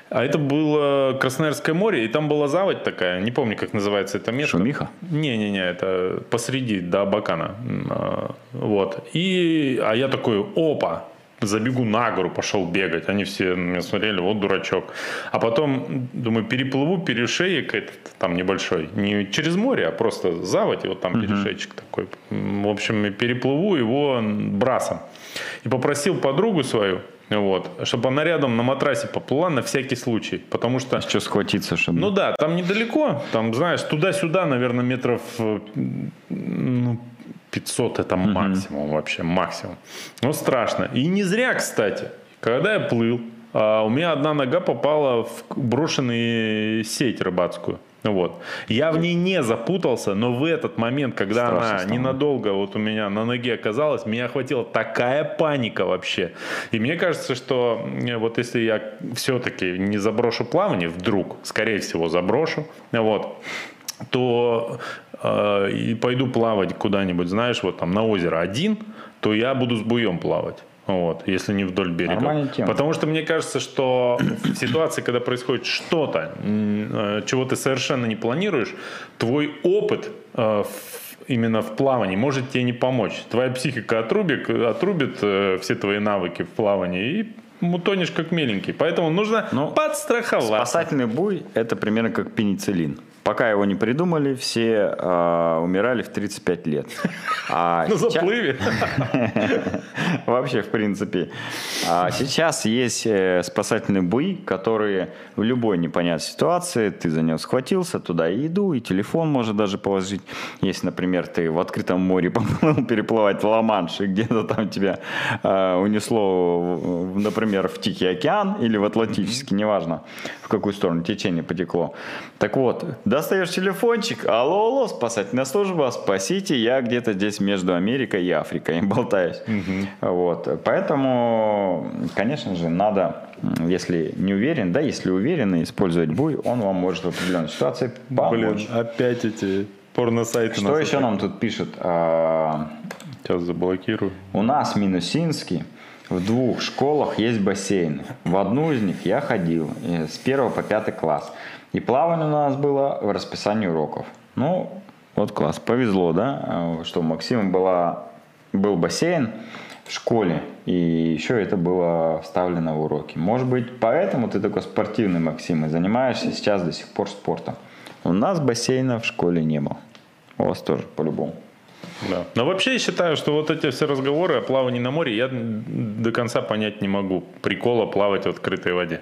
А это было Красноярское море, и там была заводь такая, не помню, как называется это место. Шумиха? Не-не-не, это посреди, до Абакана. А, вот. И, а я такой, опа, забегу на гору, пошел бегать. Они все меня смотрели, вот дурачок. А потом, думаю, переплыву перешеек этот там небольшой. Не через море, а просто заводь, и вот там uh-huh. перешейчик такой. В общем, переплыву его брасом. И попросил подругу свою, вот, чтобы она рядом на матрасе поплыла на всякий случай, потому что... Что схватиться, чтобы... Ну да, там недалеко, там, знаешь, туда-сюда, наверное, метров ну, 500 это угу. максимум вообще, максимум. Ну, страшно. И не зря, кстати. Когда я плыл, а, у меня одна нога попала в брошенную сеть рыбацкую. Вот. Я в ней не запутался, но в этот момент, когда Страшно она стало. ненадолго вот у меня на ноге оказалась, меня охватила такая паника вообще. И мне кажется, что вот если я все-таки не заброшу плавание, вдруг, скорее всего, заброшу, вот, то э, и пойду плавать куда-нибудь, знаешь, вот там на озеро один, то я буду с буем плавать. Вот, если не вдоль берега. Потому что мне кажется, что в ситуации, когда происходит что-то, э, чего ты совершенно не планируешь, твой опыт э, именно в плавании может тебе не помочь. Твоя психика отрубит, отрубит э, все твои навыки в плавании и утонешь как меленький. Поэтому нужно ну, подстраховаться. Спасательный буй – это примерно как пенициллин. Пока его не придумали, все э, умирали в 35 лет. А На заплыве? Вообще, в принципе. А сейчас есть э, спасательные буи, которые в любой непонятной ситуации ты за него схватился, туда и еду, и телефон может даже положить. Если, например, ты в открытом море поплыл переплывать в Ла-Манш, и где-то там тебя э, унесло, например, в Тихий океан или в Атлантический, неважно, в какую сторону течение потекло. Так вот, Достаешь телефончик, алло, алло, спасательная служба, спасите, я где-то здесь между Америкой и Африкой болтаюсь. Угу. Вот, поэтому, конечно же, надо, если не уверен, да, если уверен использовать буй, он вам может в определенной ситуации помочь. Блин, опять эти порно-сайты. Что еще нам тут пишут? А, Сейчас заблокирую. У нас в Минусинске в двух школах есть бассейны. В одну из них я ходил с первого по пятый класс. И плавание у нас было в расписании уроков. Ну, вот класс, повезло, да, а, что у Максима была, был бассейн в школе, и еще это было вставлено в уроки. Может быть, поэтому ты такой спортивный, Максим, и занимаешься сейчас до сих пор спортом. У нас бассейна в школе не было. У вас тоже по-любому. Да. Но вообще я считаю, что вот эти все разговоры о плавании на море я до конца понять не могу. Прикола плавать в открытой воде.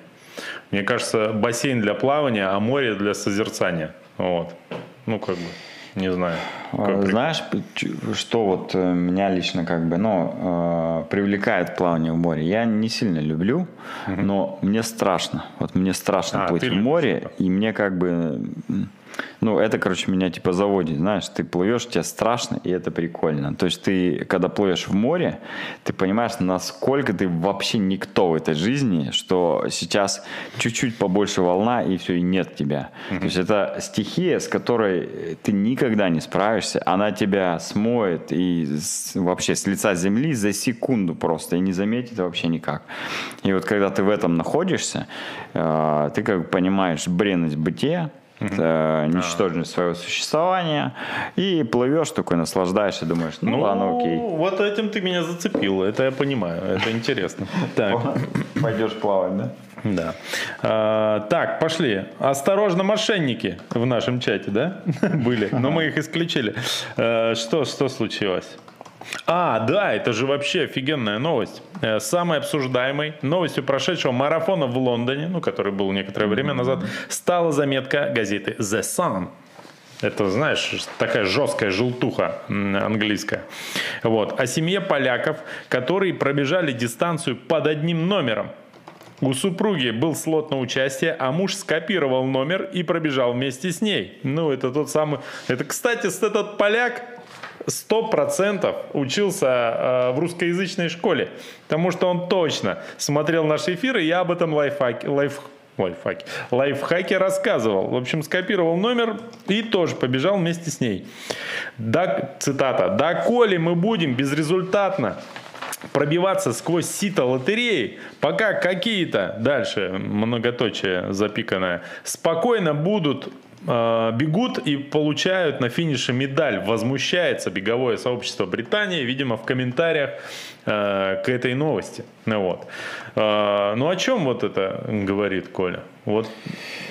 Мне кажется, бассейн для плавания, а море для созерцания. Вот. Ну, как бы. Не знаю. А, знаешь, что вот э, меня лично как бы, ну, э, привлекает плавание в море? Я не сильно люблю, угу. но мне страшно. Вот мне страшно а, плыть в море, и мне как бы ну, это, короче, меня типа заводит, знаешь, ты плывешь, тебе страшно, и это прикольно. То есть ты, когда плывешь в море, ты понимаешь, насколько ты вообще никто в этой жизни, что сейчас чуть-чуть побольше волна, и все, и нет тебя. Mm-hmm. То есть это стихия, с которой ты никогда не справишься, она тебя смоет и с, вообще с лица земли за секунду просто, и не заметит вообще никак. И вот когда ты в этом находишься, э, ты как бы понимаешь бренность бытия, это ничтожность своего существования, и плывешь такой, наслаждаешься, думаешь, ну, ну ладно, окей. Вот этим ты меня зацепил, это я понимаю, это интересно. Так. Пойдешь плавать, да? Да. А, так, пошли. Осторожно, мошенники в нашем чате, да? Были, но мы их исключили. А, что, что случилось? А, да, это же вообще офигенная новость. Э, самой обсуждаемой новостью прошедшего марафона в Лондоне, ну, который был некоторое время назад, стала заметка газеты The Sun. Это, знаешь, такая жесткая желтуха английская. Вот. О семье поляков, которые пробежали дистанцию под одним номером. У супруги был слот на участие, а муж скопировал номер и пробежал вместе с ней. Ну, это тот самый... Это, кстати, этот поляк, сто процентов учился э, в русскоязычной школе, потому что он точно смотрел наши эфиры, я об этом лайфхаке, лайф, лайфхаке, лайфхаке рассказывал. В общем, скопировал номер и тоже побежал вместе с ней. Да, цитата. «Да коли мы будем безрезультатно пробиваться сквозь сито лотереи, пока какие-то, дальше многоточие запиканное, спокойно будут бегут и получают на финише медаль. Возмущается беговое сообщество Британии, видимо, в комментариях э, к этой новости. Ну, вот. э, ну о чем вот это говорит Коля? Вот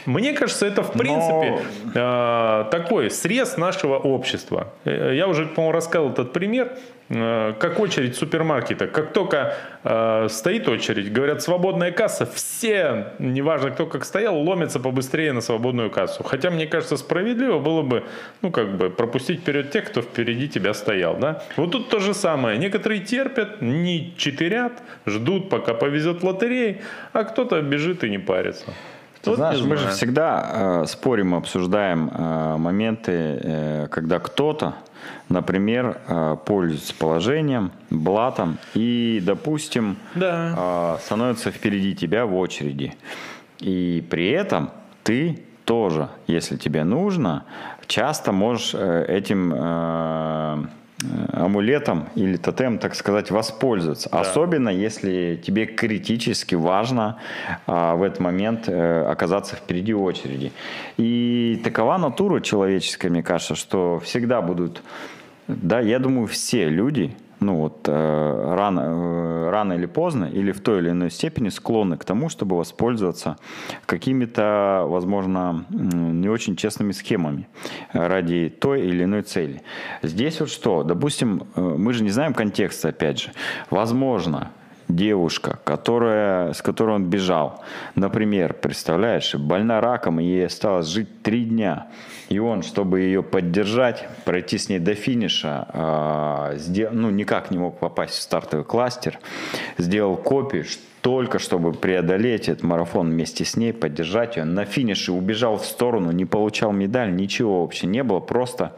мне кажется, это в принципе Но... э, такой срез нашего общества. Э, я уже, по-моему, рассказывал этот пример. Э, как очередь супермаркета. Как только э, стоит очередь, говорят, свободная касса, все, неважно кто как стоял, ломятся побыстрее на свободную кассу. Хотя, мне кажется, справедливо было бы, ну, как бы, пропустить вперед тех, кто впереди тебя стоял, да? Вот тут то же самое. Некоторые терпят, не читерят, ждут, пока повезет лотереи, а кто-то бежит и не парится. Ты знаешь, мы же всегда э, спорим, обсуждаем э, моменты, э, когда кто-то, например, э, пользуется положением, блатом и, допустим, да. э, становится впереди тебя в очереди. И при этом ты тоже, если тебе нужно, часто можешь э, этим э, амулетом или тотем, так сказать, воспользоваться. Да. Особенно если тебе критически важно а, в этот момент а, оказаться впереди очереди. И такова натура человеческая, мне кажется, что всегда будут, да, я думаю, все люди, ну вот э, рано, э, рано или поздно или в той или иной степени склонны к тому, чтобы воспользоваться какими-то, возможно, не очень честными схемами ради той или иной цели. Здесь вот что, допустим, э, мы же не знаем контекста, опять же. Возможно, девушка, которая, с которой он бежал, например, представляешь, больна раком, и ей осталось жить три дня, и он, чтобы ее поддержать, пройти с ней до финиша, сдел, ну, никак не мог попасть в стартовый кластер, сделал копию, только чтобы преодолеть этот марафон вместе с ней, поддержать ее. На финише убежал в сторону, не получал медаль, ничего вообще не было, просто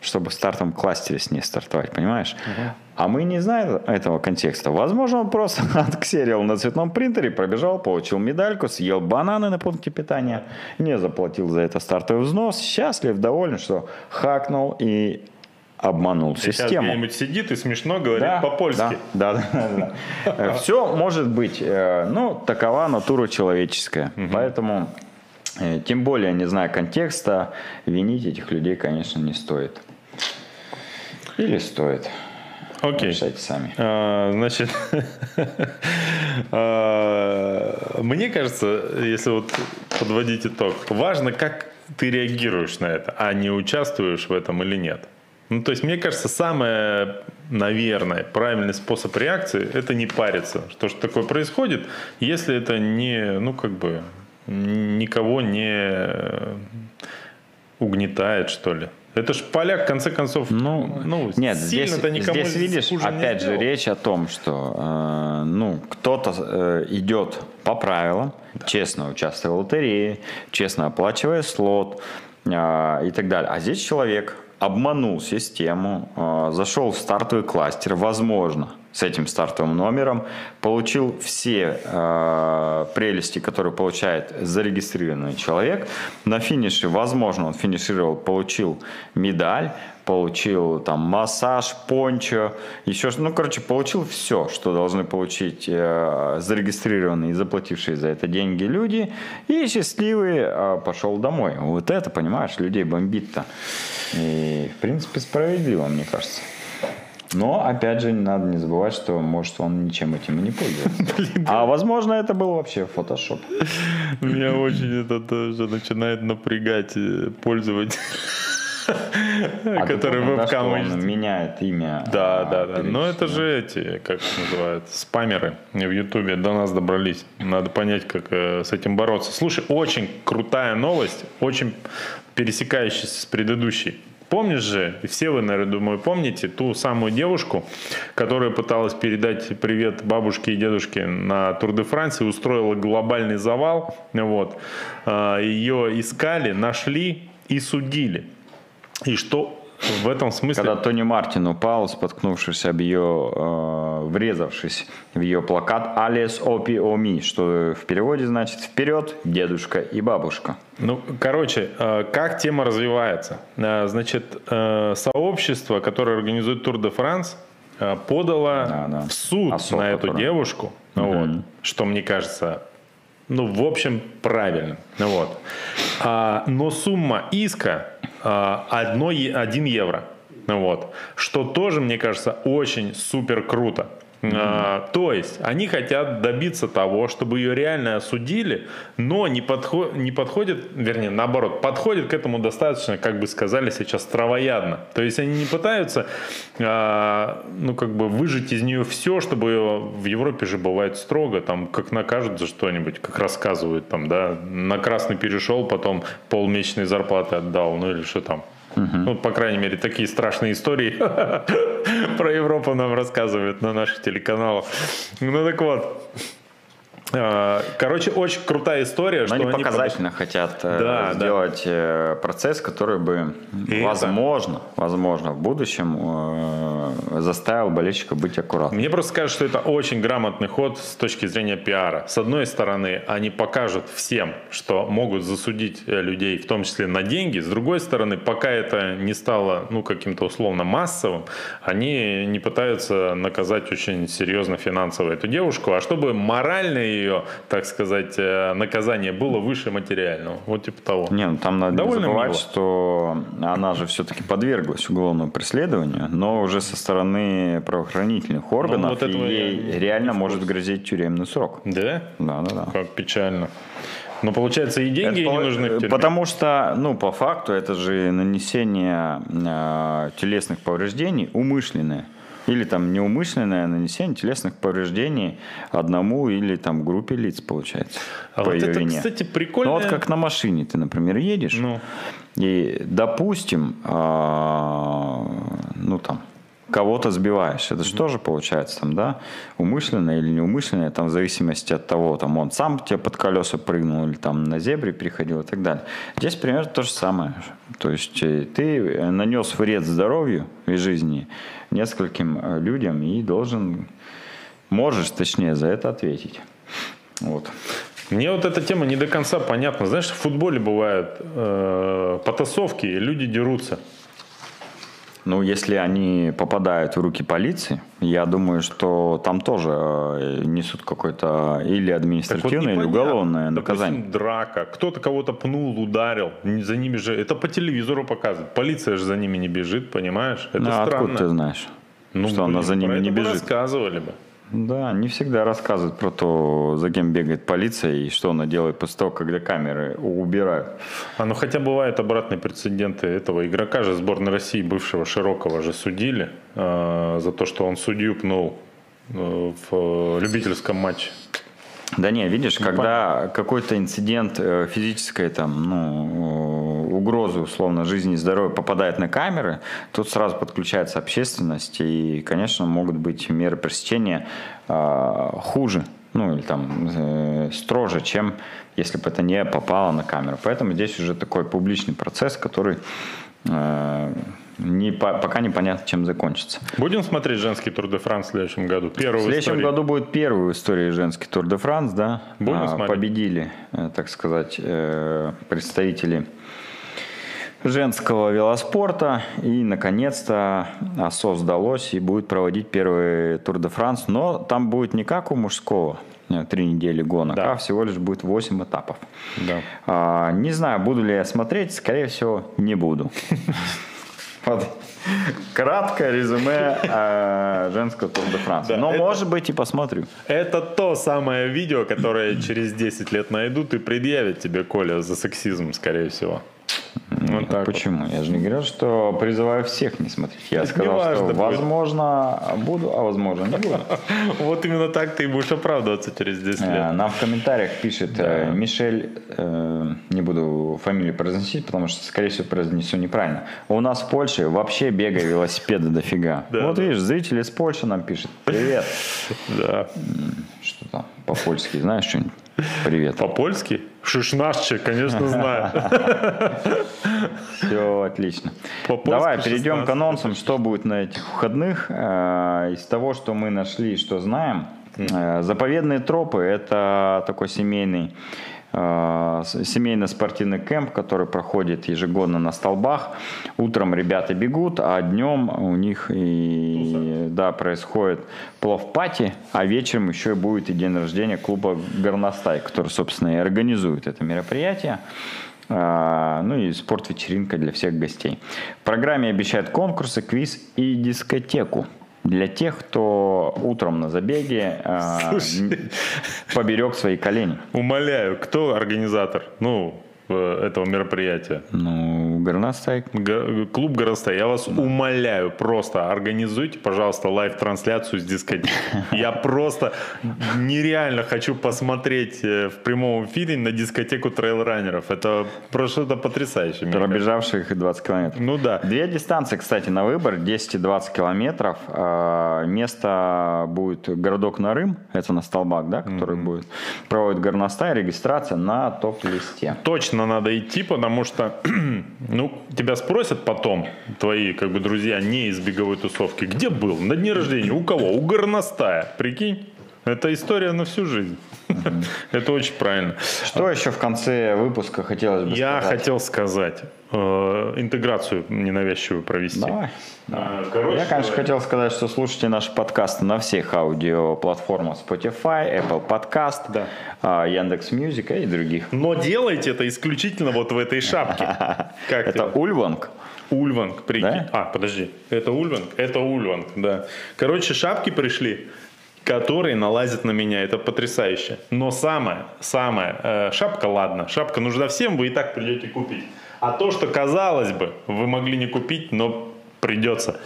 чтобы в стартовом кластере с ней стартовать, понимаешь? Угу. А мы не знаем этого контекста. Возможно, он просто отксерил на цветном принтере, пробежал, получил медальку, съел бананы на пункте питания, не заплатил за это стартовый взнос, счастлив, доволен, что хакнул и обманул и систему. Сейчас где-нибудь сидит и смешно говорит да, по-польски. Да, да, да. да. Все может быть. Э, ну, такова натура человеческая. Угу. Поэтому Э, тем более, не зная контекста, винить этих людей, конечно, не стоит. Или стоит. Окей. Решайте сами. А, значит, а, мне кажется, если вот подводить итог, важно, как ты реагируешь на это, а не участвуешь в этом или нет. Ну, то есть, мне кажется, самое, наверное, правильный способ реакции – это не париться, что же такое происходит, если это не, ну, как бы, никого не угнетает, что ли. Это ж поляк, в конце концов, ну, ну нет, здесь, здесь видишь, опять же, речь о том, что э, ну, кто-то э, идет по правилам, да. честно участвуя в лотерее, честно оплачивая слот э, и так далее. А здесь человек обманул систему, э, зашел в стартовый кластер, возможно, с этим стартовым номером, получил все э, прелести, которые получает зарегистрированный человек. На финише, возможно, он финишировал, получил медаль, получил там массаж, пончо, еще что, ну, короче, получил все, что должны получить э, зарегистрированные и заплатившие за это деньги люди, и счастливый э, пошел домой. Вот это, понимаешь, людей бомбит-то. И, в принципе, справедливо, мне кажется. Но, опять же, надо не забывать, что, может, он ничем этим и не пользуется. А, возможно, это был вообще фотошоп. Меня очень это тоже начинает напрягать э, пользователь. А который вебкам меняет имя. Да, а, да, да. Но это же эти, как называют, спамеры в Ютубе до нас добрались. Надо понять, как э, с этим бороться. Слушай, очень крутая новость, очень пересекающаяся с предыдущей. Помнишь же, все вы, наверное, думаю, помните ту самую девушку, которая пыталась передать привет бабушке и дедушке на Тур де Франции, устроила глобальный завал. Вот. А, Ее искали, нашли и судили. И что в этом смысле... Когда Тони Мартин упал, споткнувшись об ее, э, врезавшись в ее плакат «Алис опи оми», что в переводе значит «Вперед, дедушка и бабушка». Ну, короче, э, как тема развивается? Э, значит, э, сообщество, которое организует Тур де Франс, э, подало да, да. в суд Особо, на эту девушку, угу. вот, что мне кажется ну, в общем, правильно. Вот. А, но сумма иска а, одно, 1 евро. Вот. Что тоже, мне кажется, очень супер круто. А, то есть они хотят добиться того, чтобы ее реально осудили, но не, подход, не подходит, вернее, наоборот, подходит к этому достаточно, как бы сказали сейчас, травоядно. То есть они не пытаются, а, ну, как бы выжить из нее все, чтобы ее, в Европе же бывает строго, там, как накажут за что-нибудь, как рассказывают, там, да, на красный перешел, потом полмесячной зарплаты отдал, ну или что там. Угу. Ну, по крайней мере, такие страшные истории про Европу нам рассказывают на наших телеканалах. Ну так вот, короче, очень крутая история. Но что они показательно они... хотят э, да, сделать да. Э, процесс, который бы, И возможно, это... возможно, в будущем э, заставил болельщика быть аккуратным. Мне просто кажется, что это очень грамотный ход с точки зрения пиара. С одной стороны, они покажут всем, что могут засудить людей, в том числе на деньги. С другой стороны, пока это не стало ну, каким-то условно массовым, они не пытаются наказать очень серьезно финансово эту девушку, а чтобы морально ее, так сказать, э, наказание было выше материального. Вот типа того. Не, ну там надо Довольно не забывать, мило. что она же все-таки подверглась уголовному преследованию, но уже со стороны правоохранительных ну, органов, ну, вот и ей реально может грозить тюремный срок. Да? Да, да, да. Как печально. Но получается и деньги это, не нужны. Потому что, ну, по факту, это же нанесение э, телесных повреждений умышленное или там неумышленное нанесение телесных повреждений одному или там группе лиц, получается. А по вот это, вине. кстати, прикольно. Ну вот как на машине ты, например, едешь, ну. и, допустим, э, ну там, кого-то сбиваешь. Это же mm-hmm. тоже получается там, да, умышленно или неумышленно, там в зависимости от того, там он сам тебе под колеса прыгнул или там на зебре переходил и так далее. Здесь примерно то же самое. То есть э, ты нанес вред здоровью и жизни нескольким э, людям и должен, можешь, точнее, за это ответить. Вот. Мне вот эта тема не до конца понятна. Знаешь, в футболе бывают э, потасовки, люди дерутся. Ну, если они попадают в руки полиции, я думаю, что там тоже э, несут какое-то или административное, вот или уголовное наказание. Допустим, драка, кто-то кого-то пнул, ударил, за ними же, это по телевизору показывают, полиция же за ними не бежит, понимаешь? Это ну, странно. откуда ты знаешь, ну, что блин, она за ними не бежит? рассказывали бы. Да, не всегда рассказывают про то, за кем бегает полиция и что она делает после того, когда камеры убирают. А ну хотя бывают обратные прецеденты этого игрока же сборной России, бывшего Широкого же судили э, за то, что он судью пнул э, в любительском матче. Да не, видишь, ну, когда какой-то инцидент э, физической там, ну, угрозы условно жизни и здоровья попадает на камеры, тут сразу подключается общественность и, конечно, могут быть меры пресечения э, хуже, ну или там э, строже, чем если бы это не попало на камеру. Поэтому здесь уже такой публичный процесс, который э, не, пока непонятно, чем закончится. Будем смотреть женский Тур де Франс в следующем году? Первый в следующем в году будет первый в истории женский Тур де Франс, да? Будем а, смотреть? Победили, э, так сказать, э, представители женского велоспорта. И, наконец-то, АСО сдалось и будет проводить первый Тур де Франс. Но там будет не как у мужского, э, три недели гонок, да. а всего лишь будет 8 этапов. Да. А, не знаю, буду ли я смотреть, скорее всего, не буду. Вот. Краткое резюме э, женского Тур де Франс. Да, Но, это, может быть, и посмотрю. Это то самое видео, которое через 10 лет найдут и предъявят тебе, Коля, за сексизм, скорее всего. Вот так Почему? Вот. Я же не говорил, что призываю всех не смотреть. Я сказал, важно, что возможно буду, а возможно не буду. Вот именно так ты и будешь оправдываться через 10 лет. Э, нам в комментариях пишет э, Мишель, э, не буду фамилию произносить, потому что, скорее всего, произнесу неправильно. У нас в Польше вообще бега велосипеды дофига. Вот видишь, зрители из Польши нам пишут. Привет. Да. Что там по-польски, знаешь что-нибудь? Привет. По-польски? Шишнашче, конечно, знаю. Все отлично. Давай перейдем к анонсам, что будет на этих выходных. Э, из того, что мы нашли, что знаем, э, заповедные тропы – это такой семейный семейно-спортивный кемп, который проходит ежегодно на столбах. Утром ребята бегут, а днем у них и, да, происходит плов-пати, а вечером еще будет и день рождения клуба «Горностай», который, собственно, и организует это мероприятие. А, ну и спорт-вечеринка для всех гостей. В программе обещают конкурсы, квиз и дискотеку для тех, кто утром на забеге э, поберег свои колени. Умоляю, кто организатор? Ну, этого мероприятия? Ну, Горностай. Клуб Горностай. Я вас да. умоляю, просто организуйте, пожалуйста, live-трансляцию с дискотеки. Я просто нереально хочу посмотреть э, в прямом эфире на дискотеку трейлранеров. Это просто это потрясающе. Пробежавших 20 километров. Ну да. Две дистанции, кстати, на выбор. 10 и 20 километров. А, место будет городок Нарым. Это на столбах, да, который mm-hmm. будет. Проводит Горностай. Регистрация на топ-листе. Точно надо идти, потому что, ну, тебя спросят потом твои, как бы, друзья не из беговой тусовки, где был, на дне рождения, у кого? У горностая, прикинь. Это история на всю жизнь. Это очень правильно. Что еще в конце выпуска хотелось бы Я сказать? хотел сказать, э, интеграцию ненавязчивую провести. Давай. А, короче, Я, конечно, хотел сказать, что слушайте наши подкасты на всех аудиоплатформах Spotify, Apple Podcast, да. А, Яндекс Мьюзика и других. Но делайте это исключительно вот в этой шапке. Как это Ульванг. Ульванг, прикинь. А, подожди. Это Ульванг? Это Ульванг, да. Короче, шапки пришли которые налазят на меня. Это потрясающе. Но самое, самое, э, шапка, ладно, шапка нужна всем, вы и так придете купить. А то, что казалось бы, вы могли не купить, но придется.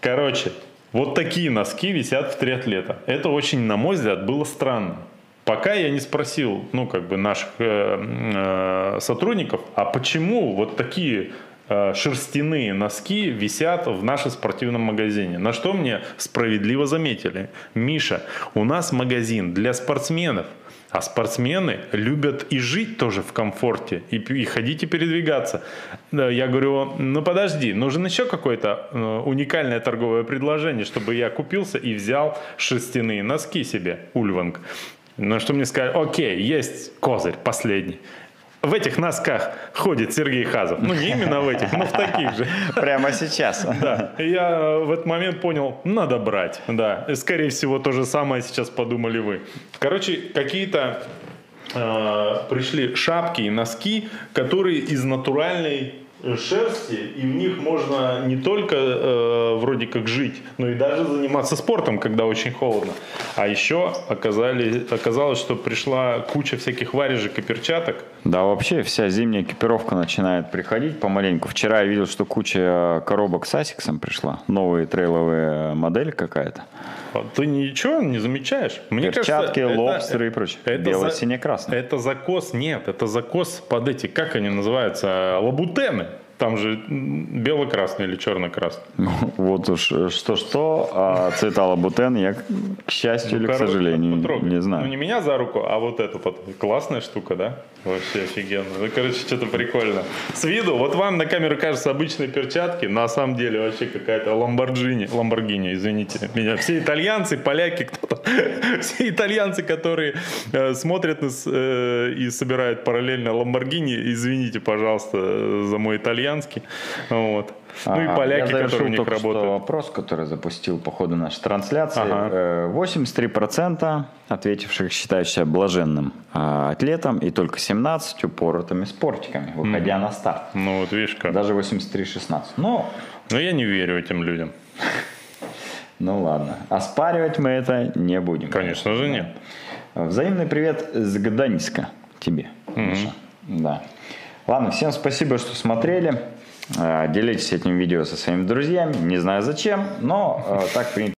Короче, вот такие носки висят в триатлета. Это очень, на мой взгляд, было странно. Пока я не спросил, ну, как бы наших э, э, сотрудников, а почему вот такие шерстяные носки висят в нашем спортивном магазине. На что мне справедливо заметили. Миша, у нас магазин для спортсменов. А спортсмены любят и жить тоже в комфорте, и, и ходить и передвигаться. Я говорю, ну подожди, нужен еще какое-то э, уникальное торговое предложение, чтобы я купился и взял шерстяные носки себе, Ульванг. На что мне сказали, окей, есть козырь, последний в этих носках ходит Сергей Хазов. Ну, не именно в этих, но в таких же. Прямо сейчас. Да. Я в этот момент понял, надо брать. Да. И, скорее всего, то же самое сейчас подумали вы. Короче, какие-то э, пришли шапки и носки, которые из натуральной шерсти, и в них можно не только э, вроде как жить, но и даже заниматься спортом, когда очень холодно. А еще оказали, оказалось, что пришла куча всяких варежек и перчаток. Да, вообще вся зимняя экипировка начинает приходить помаленьку. Вчера я видел, что куча коробок с Асиксом пришла. Новая трейловая модель какая-то. Ты ничего не замечаешь? Мне Перчатки, кажется, лобстеры это, и прочее. Это Бело, за, сине красный Это закос, нет, это закос под эти, как они называются, лабутены. Там же бело-красный или черно-красный. Вот уж что-что, а цвета лабутен я, к счастью ну, или к сожалению, не знаю. Ну, не меня за руку, а вот эту. Классная штука, да? Вообще офигенно. Ну, короче, что-то прикольно. С виду, вот вам на камеру кажется обычные перчатки, на самом деле вообще какая-то ламборджини, ламборгини, извините меня. Все итальянцы, поляки, кто-то, все итальянцы, которые э, смотрят нас э, и собирают параллельно ламборгини, извините, пожалуйста, за мой итальянский. Вот. Ну и поляки, Я которые у них работают. Вопрос, который запустил по ходу нашей трансляции. Ага. 83% э, ответивших считают себя блаженным а, атлетом и только 17 упоротыми спортиками, выходя mm. на старт. Ну вот видишь как. Даже 83-16. Но... Но я не верю этим людям. Ну ладно. Оспаривать мы это не будем. Конечно же нет. Взаимный привет с Гданьска тебе, mm-hmm. Да. Ладно, всем спасибо, что смотрели. Э, делитесь этим видео со своими друзьями. Не знаю зачем, но э, так принято.